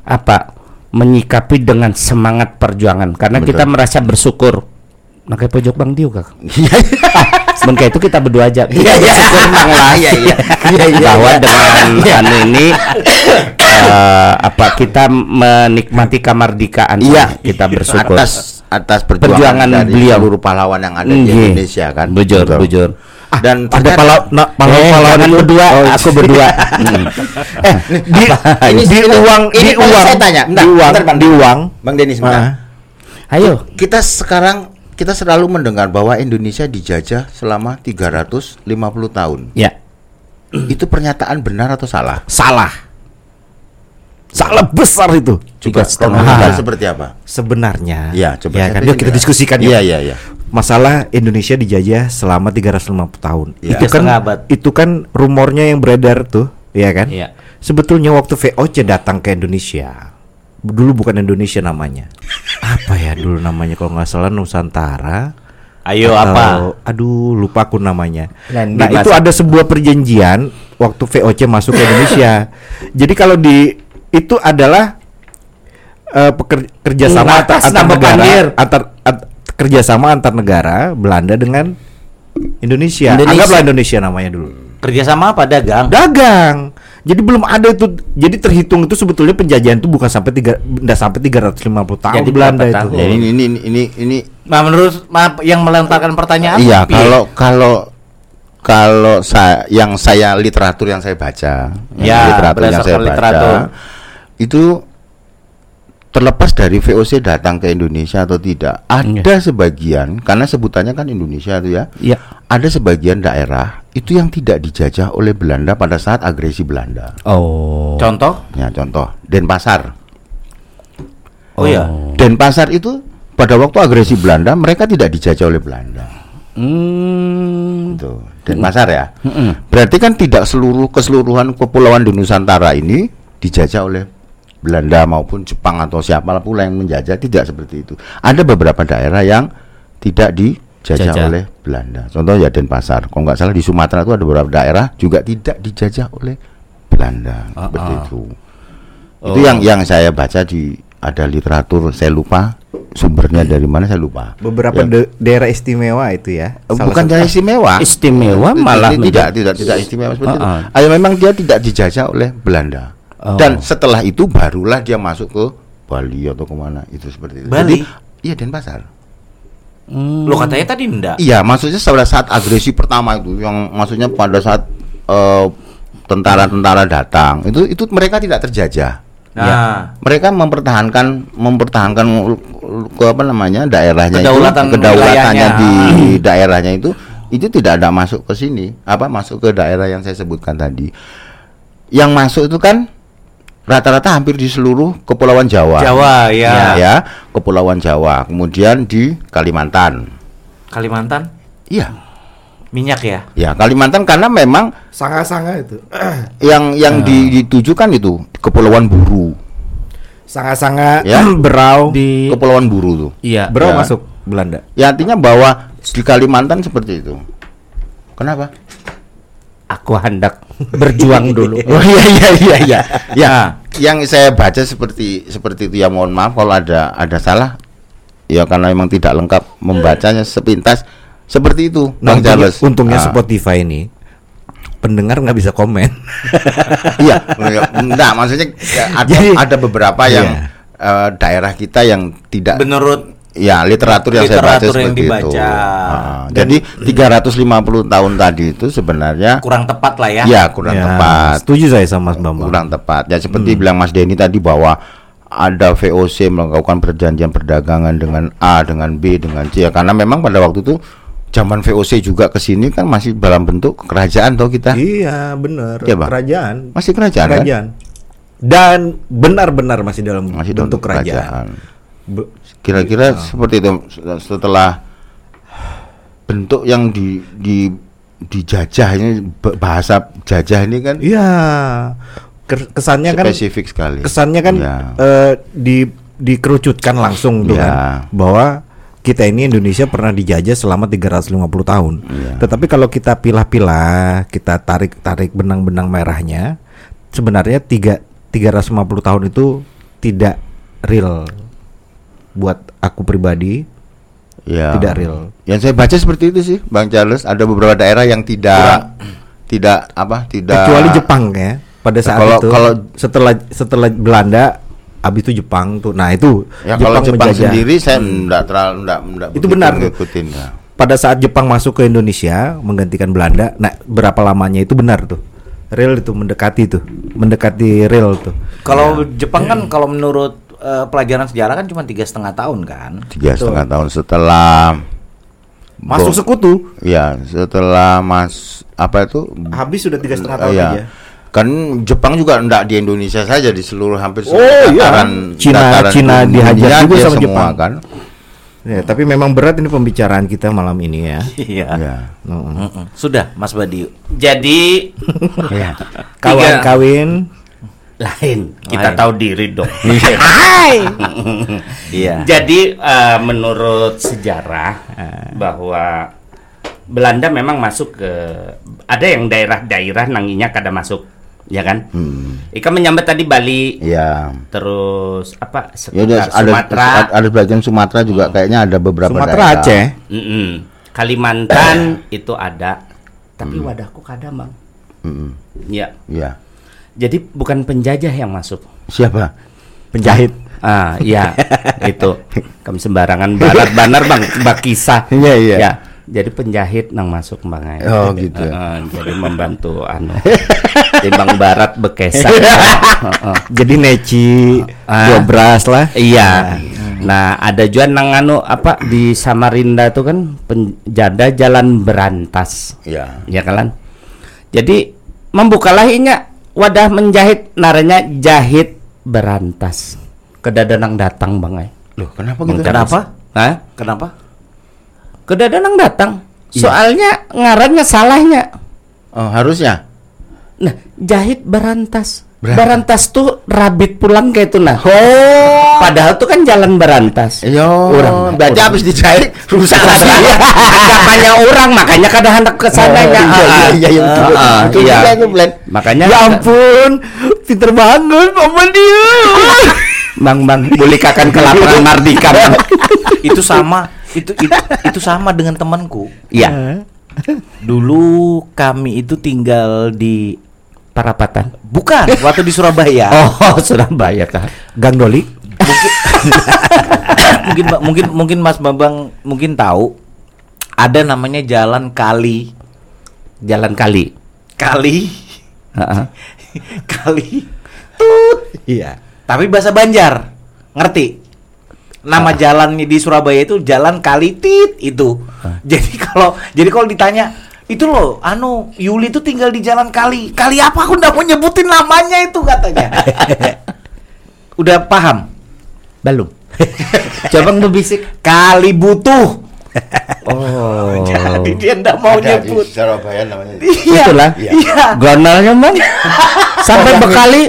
B: apa menyikapi dengan semangat perjuangan karena
D: Betul.
B: kita merasa bersyukur. Nah kayak pojok bang Dio kak.
D: Iya.
B: Sebenarnya itu kita berdua aja. Kita
D: Iya, iya.
B: bersyukur Bang lah.
D: Iya, iya. Iya, iya,
B: Bahwa
D: iya.
B: dengan
D: Iya.
B: anu ini eh, apa kita menikmati kemerdekaan
D: Iya,
B: kita bersyukur.
D: atas atas perjuangan,
B: Perjuangan
D: dari
B: beliau.
D: seluruh pahlawan yang ada di
B: Nggih.
D: Indonesia kan.
B: Bujur,
D: Betul.
B: bujur.
D: Dan
C: ada
B: Eh,
C: pahlawan
B: berdua,
C: Oh,
B: aku berdua. Hmm.
C: eh di,
B: Apa?
C: di, di
D: Ini-
C: uang
D: ini
C: di uang
D: saya tanya? Bentar,
C: di uang
D: bentar, Bang.
C: di uang
D: Bang Denis sebentar.
C: Ah.
B: Ayo.
D: Kita sekarang kita selalu mendengar bahwa Indonesia dijajah selama 350 tahun.
B: Ya.
D: itu pernyataan benar atau salah?
C: Salah. Salah besar itu.
D: Coba
B: setengah.
D: kronologinya seperti apa?
C: Sebenarnya.
D: Ya, coba
C: Ya kan, yuk kita
D: dengar.
C: diskusikan yuk.
D: Iya, iya, iya.
C: Masalah Indonesia dijajah selama 350 tahun.
D: Iya.
C: Itu kan
A: abad.
C: itu kan rumornya yang beredar tuh, ya kan?
B: Iya.
C: Sebetulnya waktu VOC datang ke Indonesia, dulu bukan Indonesia namanya. Apa ya dulu namanya kalau nggak salah Nusantara.
A: Ayo
C: atau-
A: apa?
C: Aduh, lupa aku namanya.
B: Dan
C: nah, itu ada sebuah perjanjian waktu VOC masuk ke Indonesia. Jadi kalau di itu adalah eh, peker- kerjasama antar,
B: Atas
C: antar
B: nama
C: negara,
B: Pandir.
C: antar, ant- kerjasama antar negara Belanda dengan Indonesia.
B: Indonesia.
C: Anggaplah Indonesia namanya dulu.
A: Kerjasama apa dagang?
C: Dagang. Jadi belum ada itu. Jadi terhitung itu sebetulnya penjajahan itu bukan sampai tiga, nggak sampai 350 tahun
B: Jadi
C: Belanda itu.
B: tahun?
D: Ya, ini ini ini ini
A: Nah, menurut maaf yang melontarkan pertanyaan
D: Iya, kalau kalau kalau saya yang saya literatur yang saya baca, yang
A: Ya,
D: literatur yang saya
A: berdasarkan literatur.
D: Itu terlepas dari VOC datang ke Indonesia atau tidak, ada sebagian karena sebutannya kan Indonesia itu ya,
C: Iya.
D: ada sebagian daerah itu yang tidak dijajah oleh Belanda pada saat agresi Belanda.
C: Oh.
A: contoh?
D: Ya, contoh Denpasar.
A: Oh, iya.
D: Denpasar itu pada waktu agresi Belanda mereka tidak dijajah oleh Belanda.
B: Hmm.
D: Gitu. Denpasar ya. Berarti kan tidak seluruh keseluruhan kepulauan di Nusantara ini dijajah oleh Belanda maupun Jepang atau siapa pula yang menjajah tidak seperti itu. Ada beberapa daerah yang tidak dijajah
B: Jajah.
D: oleh Belanda. Contoh ya Denpasar. Kalau nggak salah di Sumatera itu ada beberapa daerah juga tidak dijajah oleh Belanda.
B: Ah,
D: seperti
B: ah.
D: itu. Itu yang yang saya baca di ada literatur saya lupa sumbernya dari mana saya lupa.
C: Beberapa
D: Ya.
C: de- daerah istimewa itu ya. Salah
D: bukan daerah istimewa.
B: Istimewa malah
D: tidak, tidak tidak istimewa seperti itu.
B: Uh-uh.
D: Ah, memang dia tidak dijajah oleh Belanda.
B: Oh.
D: Dan setelah itu barulah dia masuk ke Bali atau ke mana itu seperti itu.
A: Bali?
D: Jadi, iya Denpasar.
B: Hmm.
A: Lo katanya tadi enggak.
D: Iya, maksudnya pada saat agresi pertama itu, yang maksudnya pada saat eh, tentara-tentara datang, itu itu mereka tidak terjajah.
A: Nah,
D: Mereka mempertahankan mempertahankan ke apa namanya daerahnya
A: Kedaulatan
D: itu, kedaulatannya
A: wilayahnya.
D: di daerahnya itu itu tidak ada masuk ke sini, apa masuk ke daerah yang saya sebutkan tadi. Yang masuk itu kan rata-rata hampir di seluruh kepulauan Jawa.
A: Jawa ya.
D: Ya, kepulauan Jawa. Kemudian di Kalimantan.
A: Kalimantan
D: Iya.
A: minyak ya.
D: Ya, Kalimantan karena memang
C: Sanga-sanga itu.
D: yang yang di- dituju kan itu Kepulauan Buru.
C: Sanga-sanga
D: Ya.
C: berau.
B: di
D: Kepulauan Buru tuh.
B: iya.
C: Berau
D: Ya.
C: masuk Belanda.
D: Ya artinya bahwa di Kalimantan seperti itu. Kenapa?
B: Aku hendak berjuang dulu.
D: Oh iya iya iya iya. Ya,
A: Nah.
D: yang saya baca seperti seperti itu ya mohon maaf kalau ada ada salah. Ya karena memang tidak lengkap membacanya sepintas seperti itu,
C: Nah,
D: Bang
C: untungnya,
D: Charles.
C: untungnya
D: Ah.
C: Spotify ini pendengar nggak bisa komen.
D: iya, iya, enggak maksudnya ya, ada
C: Jadi-
D: ada beberapa yang
C: Iya.
D: eh, daerah kita yang tidak
A: Menurut
D: Ya, literatur yang saya baca
A: Literatur yang
D: seperti itu.
A: dibaca.
D: Ah, jadi 350 tahun tadi itu sebenarnya
A: kurang tepat lah ya.
D: ya kurang
C: Ya,
D: tepat.
C: Setuju saya sama Mas Bambang.
D: kurang tepat. Ya seperti bilang Mas Denny tadi bahwa ada VOC melakukan perjanjian perdagangan dengan A, dengan B, dengan C. Ya, karena memang pada waktu itu zaman VOC juga ke sini kan masih dalam bentuk kerajaan toh kita.
C: Iya, benar.
D: Bang.
C: kerajaan.
D: Masih kerajaan, kan?
C: kerajaan. Dan benar-benar masih dalam
D: Masih
C: bentuk
D: bentuk
C: kerajaan. Be-
D: Kira-kira seperti itu setelah bentuk yang di di dijajah ini bahasa jajah ini kan
C: Iya. Kesannya kan
D: spesifik sekali.
C: kesannya kan
D: Ya.
C: eh, di dikerucutkan langsung tuh
D: Ya.
C: kan bahwa kita ini Indonesia pernah dijajah selama 350 tahun.
D: Ya.
C: Tetapi kalau kita pilah-pilah, kita tarik-tarik benang-benang merahnya, sebenarnya tiga 350 tahun itu tidak real buat aku pribadi,
D: Ya.
C: tidak real.
D: Yang saya baca seperti itu sih, Bang Charles. Ada beberapa daerah yang tidak tidak apa tidak
C: Kecuali Jepang ya. Pada saat
D: Kalau-
C: itu
D: kalau-
C: setelah setelah Belanda habis itu Jepang tuh. Nah, itu
D: Ya kalau Jepang
C: menjajah.
D: sendiri saya enggak terlalu enggak, enggak
C: Itu benar.
D: ngikutin ya.
C: pada saat Jepang masuk ke Indonesia menggantikan Belanda, nah berapa lamanya itu benar tuh, real itu mendekati tuh, mendekati real tuh.
A: Kalau Jepang kan kalau menurut eh, pelajaran sejarah kan cuma tiga setengah tahun kan.
D: Tiga setengah tahun setelah
C: Masuk sekutu.
D: Ya, setelah Mas apa itu?
C: Habis sudah tiga setengah tahun
D: ya.
C: aja.
D: Kan Jepang juga enggak di Indonesia saja di seluruh hampir
C: Oh,
D: seluruh
C: iya.
D: dataran
C: Cina-
D: dataran
C: Cina dihajar juga
D: dia
C: sama
D: semua
C: Jepang.
D: kan.
C: Ya, tapi memang berat ini pembicaraan kita malam ini ya.
A: Iya.
D: Ya.
C: Mm-mm.
A: Mm-mm. Sudah, Mas Badiu.
B: Jadi
D: Ya.
C: Kawan
B: Tiga-
C: kawin.
B: Lain kita
A: Lain.
B: tahu diri dong.
A: Iya.
B: Jadi eh, menurut sejarah eh, bahwa Belanda memang masuk ke ada yang daerah-daerah nanginya kada masuk, ya kan?
D: Hmm.
B: Ika menyambat tadi Bali,
D: Ya.
B: terus apa
D: Ya udah
B: sekitar
D: ada
B: Sumatera,
D: ada bagian Sumatera juga kayaknya ada beberapa
C: Sumatera
D: daerah.
C: Aceh.
B: Mm-mm. Kalimantan itu ada, tapi wadahku kada mang.
D: Mm-mm.
B: Ya,
D: Ya.
B: Jadi bukan penjajah yang masuk.
D: Siapa?
C: Penjahit.
B: Ah, iya, itu. Kami sembarangan barat banar bang, bak kisah.
D: Iya, iya.
B: Ya, jadi penjahit nang masuk bang. Ay.
D: Oh, gitu.
B: Heeh, jadi membantu anu. Timbang barat bekesa. Heeh.
C: Jadi neci,
B: Ah.
C: dobras lah.
B: Iya. Nah, ada juga nang anu apa di Samarinda itu kan penjada jalan berantas.
D: Ya.
B: Ya kan? Jadi membukalah inya wadah menjahit naranya jahit berantas. Kedadanang datang bang ay.
D: Loh, kenapa gitu?
A: Kenapa?
B: Hah?
A: Kenapa?
B: Kedadanang datang. Soalnya ngarannya salahnya.
D: Oh, harusnya.
B: Nah, jahit berantas.
D: Berantas.
B: Berantas tuh rabit pulang kayak itu nah. Oh. Padahal tuh kan jalan berantas.
D: Yo,
B: Orang-
D: berarti
B: orang.
D: habis dijahit rusak lagi.
B: Agak banyak orang makanya kadang hendak ke sana
D: Oh,
B: ya.
D: iya, iya, iya, iya.
B: Ah, ah, iya.
D: juga itu, Blen.
B: Makanya
C: Ya ampun, pinter banget Paman dia.
B: Bang Bang bulikakan ke lapangan Mardika. Bang.
A: itu sama itu, itu itu sama dengan temanku.
B: Iya.
A: Dulu kami itu tinggal di
B: Parapatan.
A: bukan waktu di Surabaya.
B: Oh, Surabaya kah?
C: Gang Doli.
A: mungkin mungkin mungkin Mas Bambang mungkin tahu ada namanya jalan kali
B: Jalan kali.
A: kali kali
C: Iya.
A: tapi bahasa Banjar ngerti nama jalannya di Surabaya itu jalan kali tit itu jadi kalau jadi kalau ditanya itu loh anu Yuli itu tinggal di jalan kali kali apa aku nggak mau nyebutin namanya itu katanya udah paham
B: Belum. Coba ngebisik.
A: kali butuh
B: Oh.
A: jadi dia nggak mau
D: Ada di
A: nyebut
D: Surabaya namanya.
A: iya
B: Itulah.
A: iya
B: Gonalnya Bang. Sampai bekali.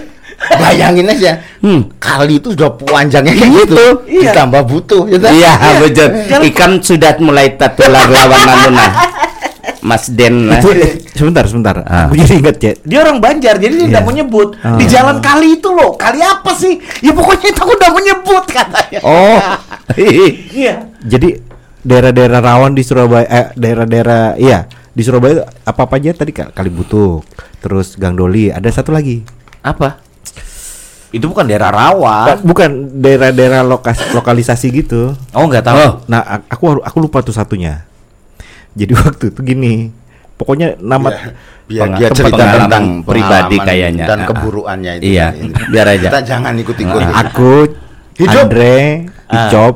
D: Bayangin aja.
B: Hmm.
D: Kali itu sudah panjangnya kayak gitu.
A: Iya.
D: Ditambah butuh ya. kan?
B: Iya, betul.
A: Jalan-
B: Ikan sudah mulai tertular lawan anuna. Mas Den lah.
C: Itu sebentar, sebentar.
B: Ah.
C: Aku jadi ingat, Cek.
A: dia orang Banjar jadi dia
C: Iya.
A: nggak mau nyebut
C: Ah.
A: di jalan kali itu loh kali apa sih ya pokoknya itu aku udah mau nyebut katanya
B: Oh.
A: iya
C: Jadi daerah-daerah rawan di Surabaya eh daerah-daerah iya, di Surabaya apa-apa aja tadi Kak? Kalibutuk, terus Gang Doli, ada satu lagi.
A: apa itu bukan daerah
C: Ah,
A: rawan
C: bukan daerah-daerah lokas lokalisasi gitu.
A: oh nggak tahu
B: Oh.
C: Nah, aku aku lupa tuh satunya. Jadi waktu itu gini, pokoknya nama
D: Biar
B: Peng-
D: dia cerita
B: pengalaman
D: tentang
B: pribadi kayaknya.
D: dan
B: Ah.
D: keburuannya itu.
B: Iya,
D: Ini.
B: biar aja.
D: Kita jangan ikut-ikut.
C: aku,
D: Hidup.
C: Andre,
A: Ah.
C: Icop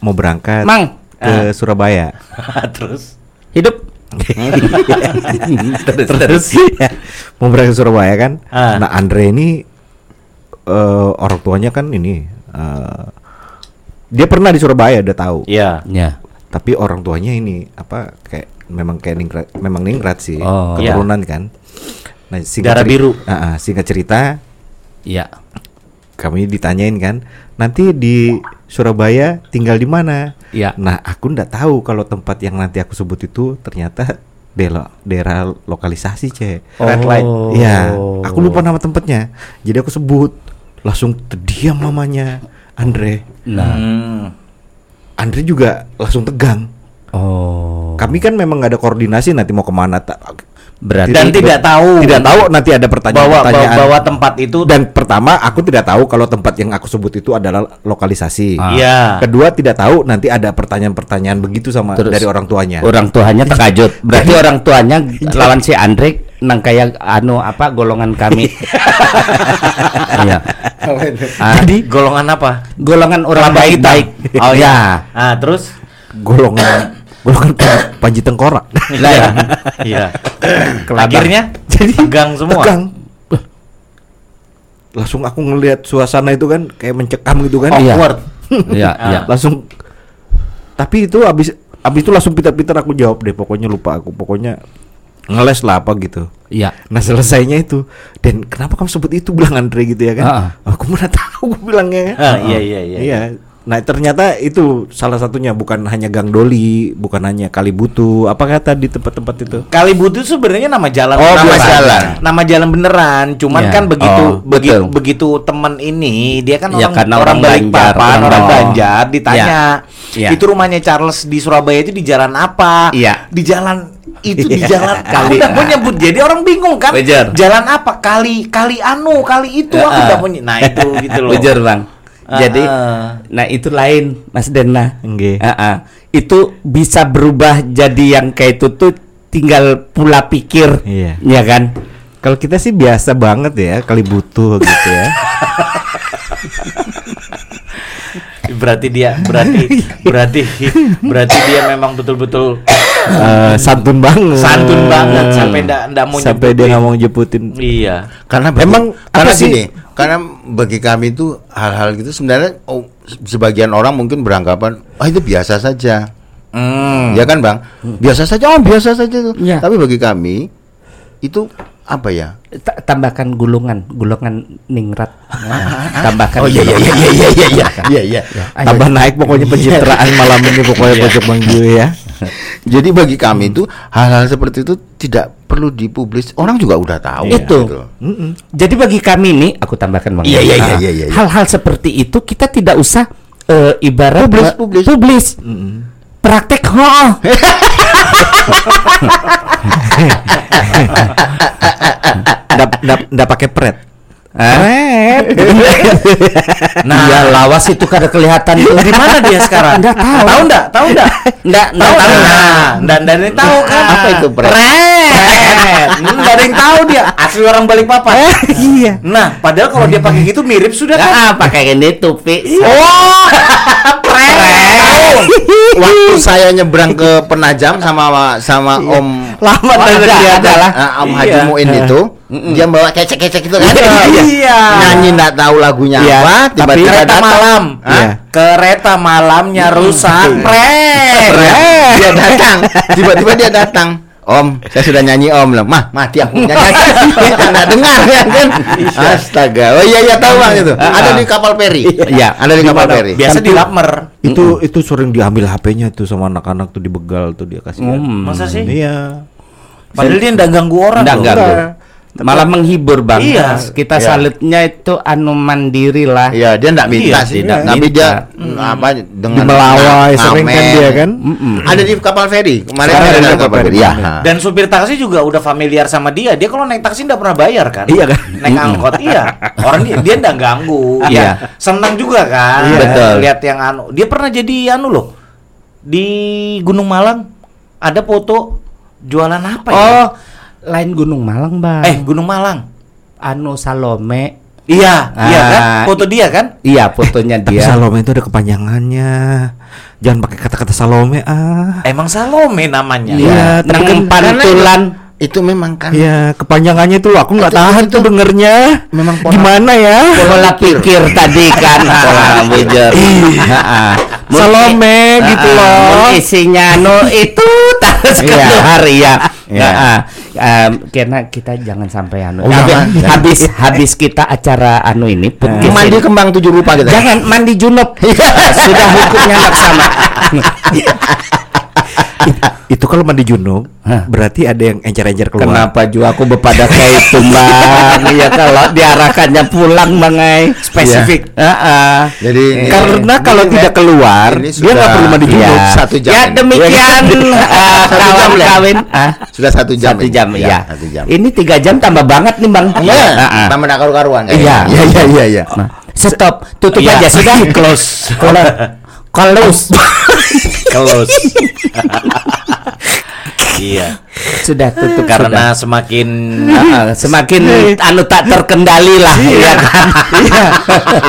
C: mau berangkat
B: Mang.
C: ke Surabaya.
A: terus
B: Hidup.
C: terus mau berangkat ke Surabaya kan
A: Ah.
C: nah Andre ini eh, orang tuanya kan ini eh, dia pernah di Surabaya udah tahu
A: iya
B: Ya.
C: Tapi orang tuanya ini apa kayak memang kayak ningrat memang ningrat sih
B: Oh.
C: keturunan kan nah
A: Darah
C: ceri-
A: biru.
C: Ah, ah, singkat cerita
B: Ya.
C: kami ditanyain kan nanti di Surabaya tinggal di mana
B: Ya.
C: nah aku ndak tahu kalau tempat yang nanti aku sebut itu ternyata daerah daerah lokalisasi cek
A: Red light.
C: Iya, aku lupa nama tempatnya. Jadi aku sebut, langsung terdiam mamanya Andre.
B: Nah.
A: Hmm.
C: Andre juga langsung tegang.
B: Oh.
C: Kami kan memang nggak ada koordinasi nanti mau ke mana. tak
B: Berarti
A: dan tidak tahu
C: Tidak tahu nanti ada
A: bahwa
C: pertanyaan-pertanyaan.
A: bahwa tempat itu
C: Dan pertama aku tidak tahu kalau tempat yang aku sebut itu adalah lokalisasi.
B: Ah.
A: iya
C: Kedua tidak tahu nanti ada pertanyaan-pertanyaan begitu sama
B: Terus
C: dari orang tuanya.
B: orang tuanya terkajut. Berarti orang tuanya lawan si Andrik nang kayak anu apa golongan kami. Iya. Ah,
A: jadi golongan apa
B: golongan orang
A: hitam.
B: baik-baik.
A: oh
B: ya.
A: ya ah terus
C: golongan golongan panji, tengkorak.
B: Lah ya.
A: Iya. Akhirnya jadi tegang semua.
C: Tegang. Langsung aku ngelihat suasana itu kan kayak mencekam gitu kan.
B: Iya.
A: Awkward.
B: Iya,
A: Ah.
B: iya.
C: Langsung tapi itu habis habis itu langsung pitar-pitar aku jawab deh pokoknya lupa aku pokoknya ngeles lah apa gitu.
B: Iya.
C: Nah selesainya itu dan kenapa kamu sebut itu bilang Andre gitu ya kan?
B: Ah.
C: Aku mana tahu gue bilangnya.
A: Ah, iya, iya, iya.
C: Iya. Nah ternyata itu salah satunya bukan hanya Gang Doli, bukan hanya Kalibutu, apa kata di tempat-tempat itu?
A: Kalibutu sebenarnya nama jalan
D: Oh, nama
A: beneran.
D: jalan.
A: Nama jalan beneran. Cuman
B: Ya.
A: kan begitu
B: Oh,
A: begitu
D: betul.
A: begitu teman ini dia kan
B: Ya,
A: orang orang
B: orang
A: balik
B: Banjar,
A: papan,
B: orang
A: orang
B: Banjar.
A: Ditanya.
B: Ya.
A: Itu rumahnya Charles di Surabaya itu di jalan apa?
B: Iya.
A: Di jalan itu di
C: Iya.
A: jalan
B: Kali-
A: aku udah nyebut jadi orang bingung kan
B: Bejar.
A: jalan apa kali kali anu kali itu aku
B: Ah.
A: udah punya nah itu gitu loh
B: Bener bang.
A: Ah,
B: Jadi,
A: ah.
B: nah itu lain Mas Dena.
C: Nggih.
B: Ah. Itu bisa berubah jadi yang kayak itu tuh tinggal pula pikir,
C: Iya.
B: ya kan?
C: Kalau kita sih biasa banget ya Kalibutu gitu ya.
A: berarti dia berarti berarti berarti dia memang betul-betul
C: Eh, santun banget.
A: santun banget sampai ndak ndak mau
C: sampai dia
A: nyebutin.
C: nggak mau jeputin.
A: iya
D: Karena bagi-
C: Emang
D: karena
C: apa sih?
D: gini, karena bagi kami itu hal-hal gitu sebenarnya oh, sebagian orang mungkin beranggapan ah itu biasa saja.
A: Hmm.
D: Ya kan, Bang? Biasa saja, oh biasa saja tuh.
B: Iya.
D: Tapi bagi kami itu apa ya?
B: Ta- tambahkan gulungan, gulungan ningrat. Nah, tambahkan.
D: Oh iya iya iya iya iya iya iya iya.
B: Ayo.
C: Tambah naik pokoknya pencitraan malam ini pokoknya pojok Bang ya.
D: Jadi bagi kami itu hal-hal seperti itu tidak perlu dipublis. Orang juga udah tahu.
B: Itu.
D: gitu.
B: Jadi bagi kami nih, aku tambahkan bang.
D: Iya, iya, iya,
B: Ah,
D: iya, iya, iya.
B: Hal-hal seperti itu kita tidak usah eh, ibarat
D: Publis, publis.
B: publis. Praktek, oh.
C: Nggak nggak nggak pakai pret.
B: Pret. nah, ya lawas itu kada kelihatan tuh.
A: di mana dia sekarang
B: Enggak tahu.
A: tahu enggak tahu enggak
B: Enggak,
A: tahu
B: enggak tahu.
A: nah dan dan ini tahu kan
D: Apa itu, Pret?
A: Pret. Hmm, nggak ada yang tahu dia asli orang balik papan
C: Iya.
A: nah padahal kalau dia pakai gitu mirip sudah kan
B: Ah, pakai ini tupi.
A: oh Pret.
D: Waktu saya nyebrang ke Penajam sama sama Om
C: Lama
B: Oh, ada,
C: dia
B: ada lah.
D: Ah, Om Haji
A: Iya.
D: Muin itu dia bawa kecek-kecek itu kan
A: Iya.
D: nyanyi nggak tahu lagunya
C: Iya,
D: apa
C: tapi
D: tiba-tiba
A: kereta
D: datang.
A: malam?
C: Iya.
A: kereta malamnya rusak Pret.
D: dia datang tiba-tiba dia datang Om, saya sudah nyanyi Om lah. Mah, mati aku nyanyi. Kita nggak dengar ya kan? Astaga. Oh iya iya tahu bang itu. Ada di kapal feri.
B: Iya.
D: Ada di kapal feri.
A: biasa di lapmer
C: Itu itu sering diambil HP-nya tuh sama anak-anak tuh dibegal tuh dia kasih.
B: Hmm.
A: masa sih
C: Iya.
A: padahal dia nggak ganggu orang
B: Enggak,
A: loh.
B: Enggak,
C: Enggak.
B: Bu. Malah menghibur bang.
A: Iya.
B: Kita
D: Iya.
B: salutnya itu anu mandiri lah.
D: Iya, dia enggak minta
A: Iya,
D: sih,
B: tidak
D: tapi
B: minta.
D: dia mm, apa dengan
C: Melawai sering kan dia kan?
D: Ada di kapal feri. Kemarin ada
C: ada
D: di kapal
C: kapal
D: feri. Ya.
A: Dan supir taksi juga udah familiar sama dia. Dia kalau naik taksi nggak pernah bayar kan?
C: Iya kan?
A: Naik angkot iya. Orang dia dia nggak ganggu.
B: Iya.
A: Iya. Senang juga kan.
B: Iya. Betul.
A: Lihat yang anu. Dia pernah jadi anu loh. Di Gunung Malang ada foto jualan apa ya?
B: Oh, lain Gunung Malang bang.
A: Eh, Gunung Malang.
B: anu Salome.
A: Iya, iya kan?
B: Ah,
A: Foto dia kan?
B: Iya, fotonya
C: Tapi
B: dia.
C: Salome itu ada kepanjangannya. Jangan pakai kata-kata Salome ah.
A: Emang Salome namanya.
C: Iya, tapi
B: nang
C: kan-
B: pantulan.
D: Itu memang kan
C: Iya, kepanjangannya itu loh, aku nggak tahan
D: itu-
C: tuh dengernya.
D: memang pola-
C: Gimana ya?
B: Pola pikir tadi kan. Ah. Ah, ah. Mun-
C: Salome
B: Ah,
C: gitu
B: ah,
C: loh.
B: mun isinya no itu terus
C: Iya.
B: keluar ya.
D: Iya.
B: Em, karena kita jangan sampai anu.
D: Oh, jangan.
B: habis habis kita acara anu ini podcast
D: mandi kembang tujuh rupa gitu.
B: Jangan mandi junub. Ah, Sudah hukumnya laksana.
C: Itu kalau mandi junub,
B: Hah.
C: berarti ada yang encer-encer keluar.
B: Kenapa juga aku bepada kayak itu bang? Iya kalau diarahkannya pulang bang ay.
A: Spesifik.
B: Ah, ah.
D: Jadi
C: Karena kalau
D: ini
C: tidak
D: kan-
C: keluar,
D: ini
C: dia nggak perlu mandi
D: sudah
C: junub.
D: satu jam.
B: Ya
D: ini.
B: demikian ah,
D: Satu jam
B: kawan
D: lah.
B: kawin. Ah,
D: Sudah satu jam.
B: satu
D: ini.
B: jam
D: Ya,
B: ya.
D: Satu jam.
B: Ini tiga jam tambah banget nih bang.
D: Iya,
B: Ah, ah.
D: tambah karu-karuan?
B: Iya.
D: Iya, iya, iya, iya.
B: Nah, Stop, tutup
A: Iya.
B: aja sudah.
A: Close.
B: Close.
A: Close. iya.
B: sudah tutup
A: Karena semakin
B: sudah. Ah, ah, semakin anu tak terkendali lah ya kan.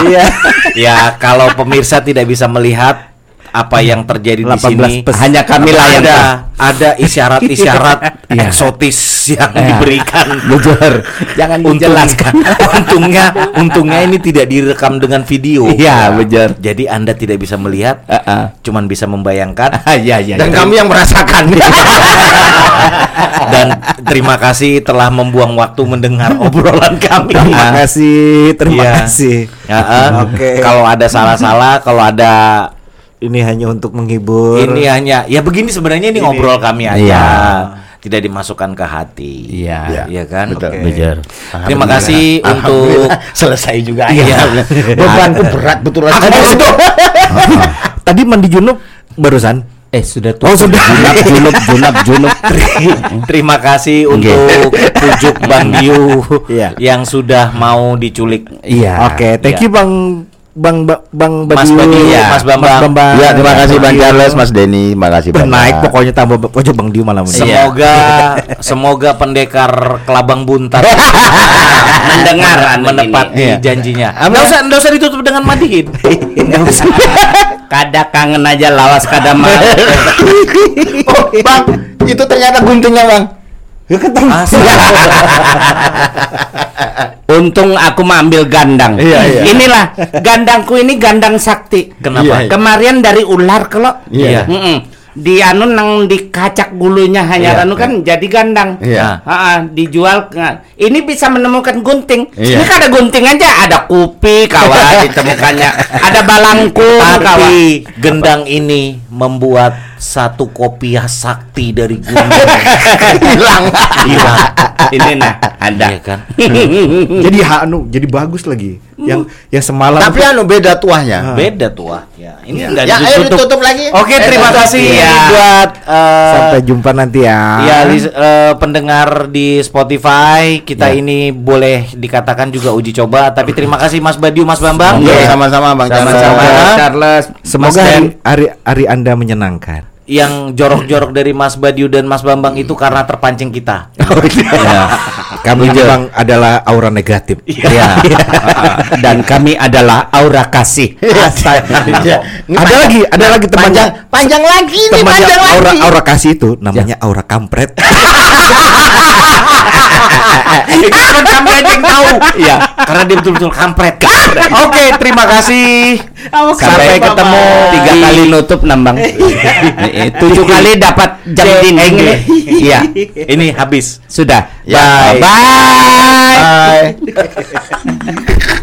C: Iya.
A: ya kalau pemirsa tidak bisa melihat apa yang terjadi di
C: 18
A: sini.
B: Hanya kami lah yang
A: ada ada isyarat-isyarat
B: Iya.
A: eksotis yang
B: Iya.
A: diberikan.
B: Bujur. Jangan dijelaskan.
A: untungnya untungnya ini tidak direkam dengan video.
B: Iya, benar.
A: Jadi Anda tidak bisa melihat,
B: Heeh.
A: cuman bisa membayangkan.
B: Iya, iya.
D: Dan
B: iya.
D: kami yang merasakan.
A: Dan terima kasih telah membuang waktu mendengar obrolan kami.
C: Terima kasih, terima
A: Iya.
C: kasih.
A: Ya, eh,
C: Oke.
A: Kalau ada salah-salah, kalau ada
C: Ini hanya untuk menghibur.
A: ini hanya ya begini sebenarnya ini, ngobrol kami aja.
B: Iya.
A: Tidak dimasukkan ke hati.
B: Iya.
A: Iya kan?
D: Betul.
A: Oke.
B: Bujur.
A: Terima kasih untuk
D: selesai juga.
A: Iya.
D: Bebanku berat betul
A: Aku
D: betul.
C: Tadi mandi junub barusan.
B: Eh sudah
C: Oh, sudah.
B: Junap, junub, junap, junub.
A: Terima kasih untuk pujuk Bang Diu
C: Iya.
A: yang sudah mau diculik.
B: Iya.
C: Oke, thank
A: iya.
C: you Bang Bang Ba- Bang
A: Mas
C: Badiu.
A: Badiu,
C: Ya,
A: Mas Bambang.
D: Ya, terima kasih Bang
C: Bang
D: Charles, Mas Denny, makasih
C: Bah,
D: banyak.
C: naik pokoknya tambah pojok Bang Diu malam ini.
A: Semoga semoga pendekar kelabang buntar
B: Mendengar
A: menepati.
C: Iya.
A: janjinya. Enggak usah enggak usah ditutup dengan mandiin. Enggak usah.
B: Kada kangen aja lawas kada mau.
D: Oh, Bang, itu ternyata guntingnya, Bang.
A: Asal.
B: Untung aku mau ambil gandang.
D: Iya, iya.
B: Inilah gandangku ini gandang sakti.
A: Kenapa?
D: Iya, iya.
B: Kemarin dari ular kalau.
A: Iya.
B: Mm-mm. Di anu nang dikacak gulunya hanya
A: Iya,
B: anu kan jadi gandang.
D: Iya.
B: Ha, dijual. Ini bisa menemukan gunting.
D: Iya.
B: Ini kan ada gunting aja, ada kupi kawan ditemukannya. ada balangkung kawan.
A: Gendang ini membuat satu kopiah sakti dari gunung
D: Hilang.
A: hilang.
B: ini nah ada.
A: Iya kan?
C: jadi ha, anu, jadi bagus lagi. Yang yang semalam
D: Tapi anu beda tuahnya.
A: Beda tuh ah. Ya, ini enggak
D: Ya, ayo ditutup lagi.
A: Oke,
D: Eh,
A: terima kasih
B: Iya.
A: buat eh,
C: sampai jumpa nanti ya.
A: Ya, lis- eh, pendengar di Spotify kita
C: Ya.
A: ini boleh dikatakan juga uji coba. Tapi terima kasih Mas Badiu, Mas Bambang.
D: Oke,
A: Ya.
D: sama-sama Bang Charles.
A: Sama-sama.
B: Charles.
C: Semoga hari, hari hari Anda menyenangkan.
A: Yang jorok-jorok dari Mas Badiu dan Mas Bambang itu karena terpancing kita.
C: Ya. Kami memang adalah aura negatif.
B: Ya. Dan kami adalah aura kasih.
D: Iya. Ini
C: Ada lagi, ada lagi temannya.
D: panjang, panjang lagi nih,
C: Temannya
D: panjang
C: aura
D: lagi.
C: aura kasih itu namanya aura kampret.
A: Itu kan kamu aja yang tahu.
B: Iya.
A: Karena dia betul-betul kampret. Oke, terima kasih.
B: Sampai ketemu tiga kali nutup nambang. Eh, Tujuh kali dapat jam dinding. Iya.
A: Ini habis.
B: Sudah.
D: Ya,
B: Bye.
D: Bye.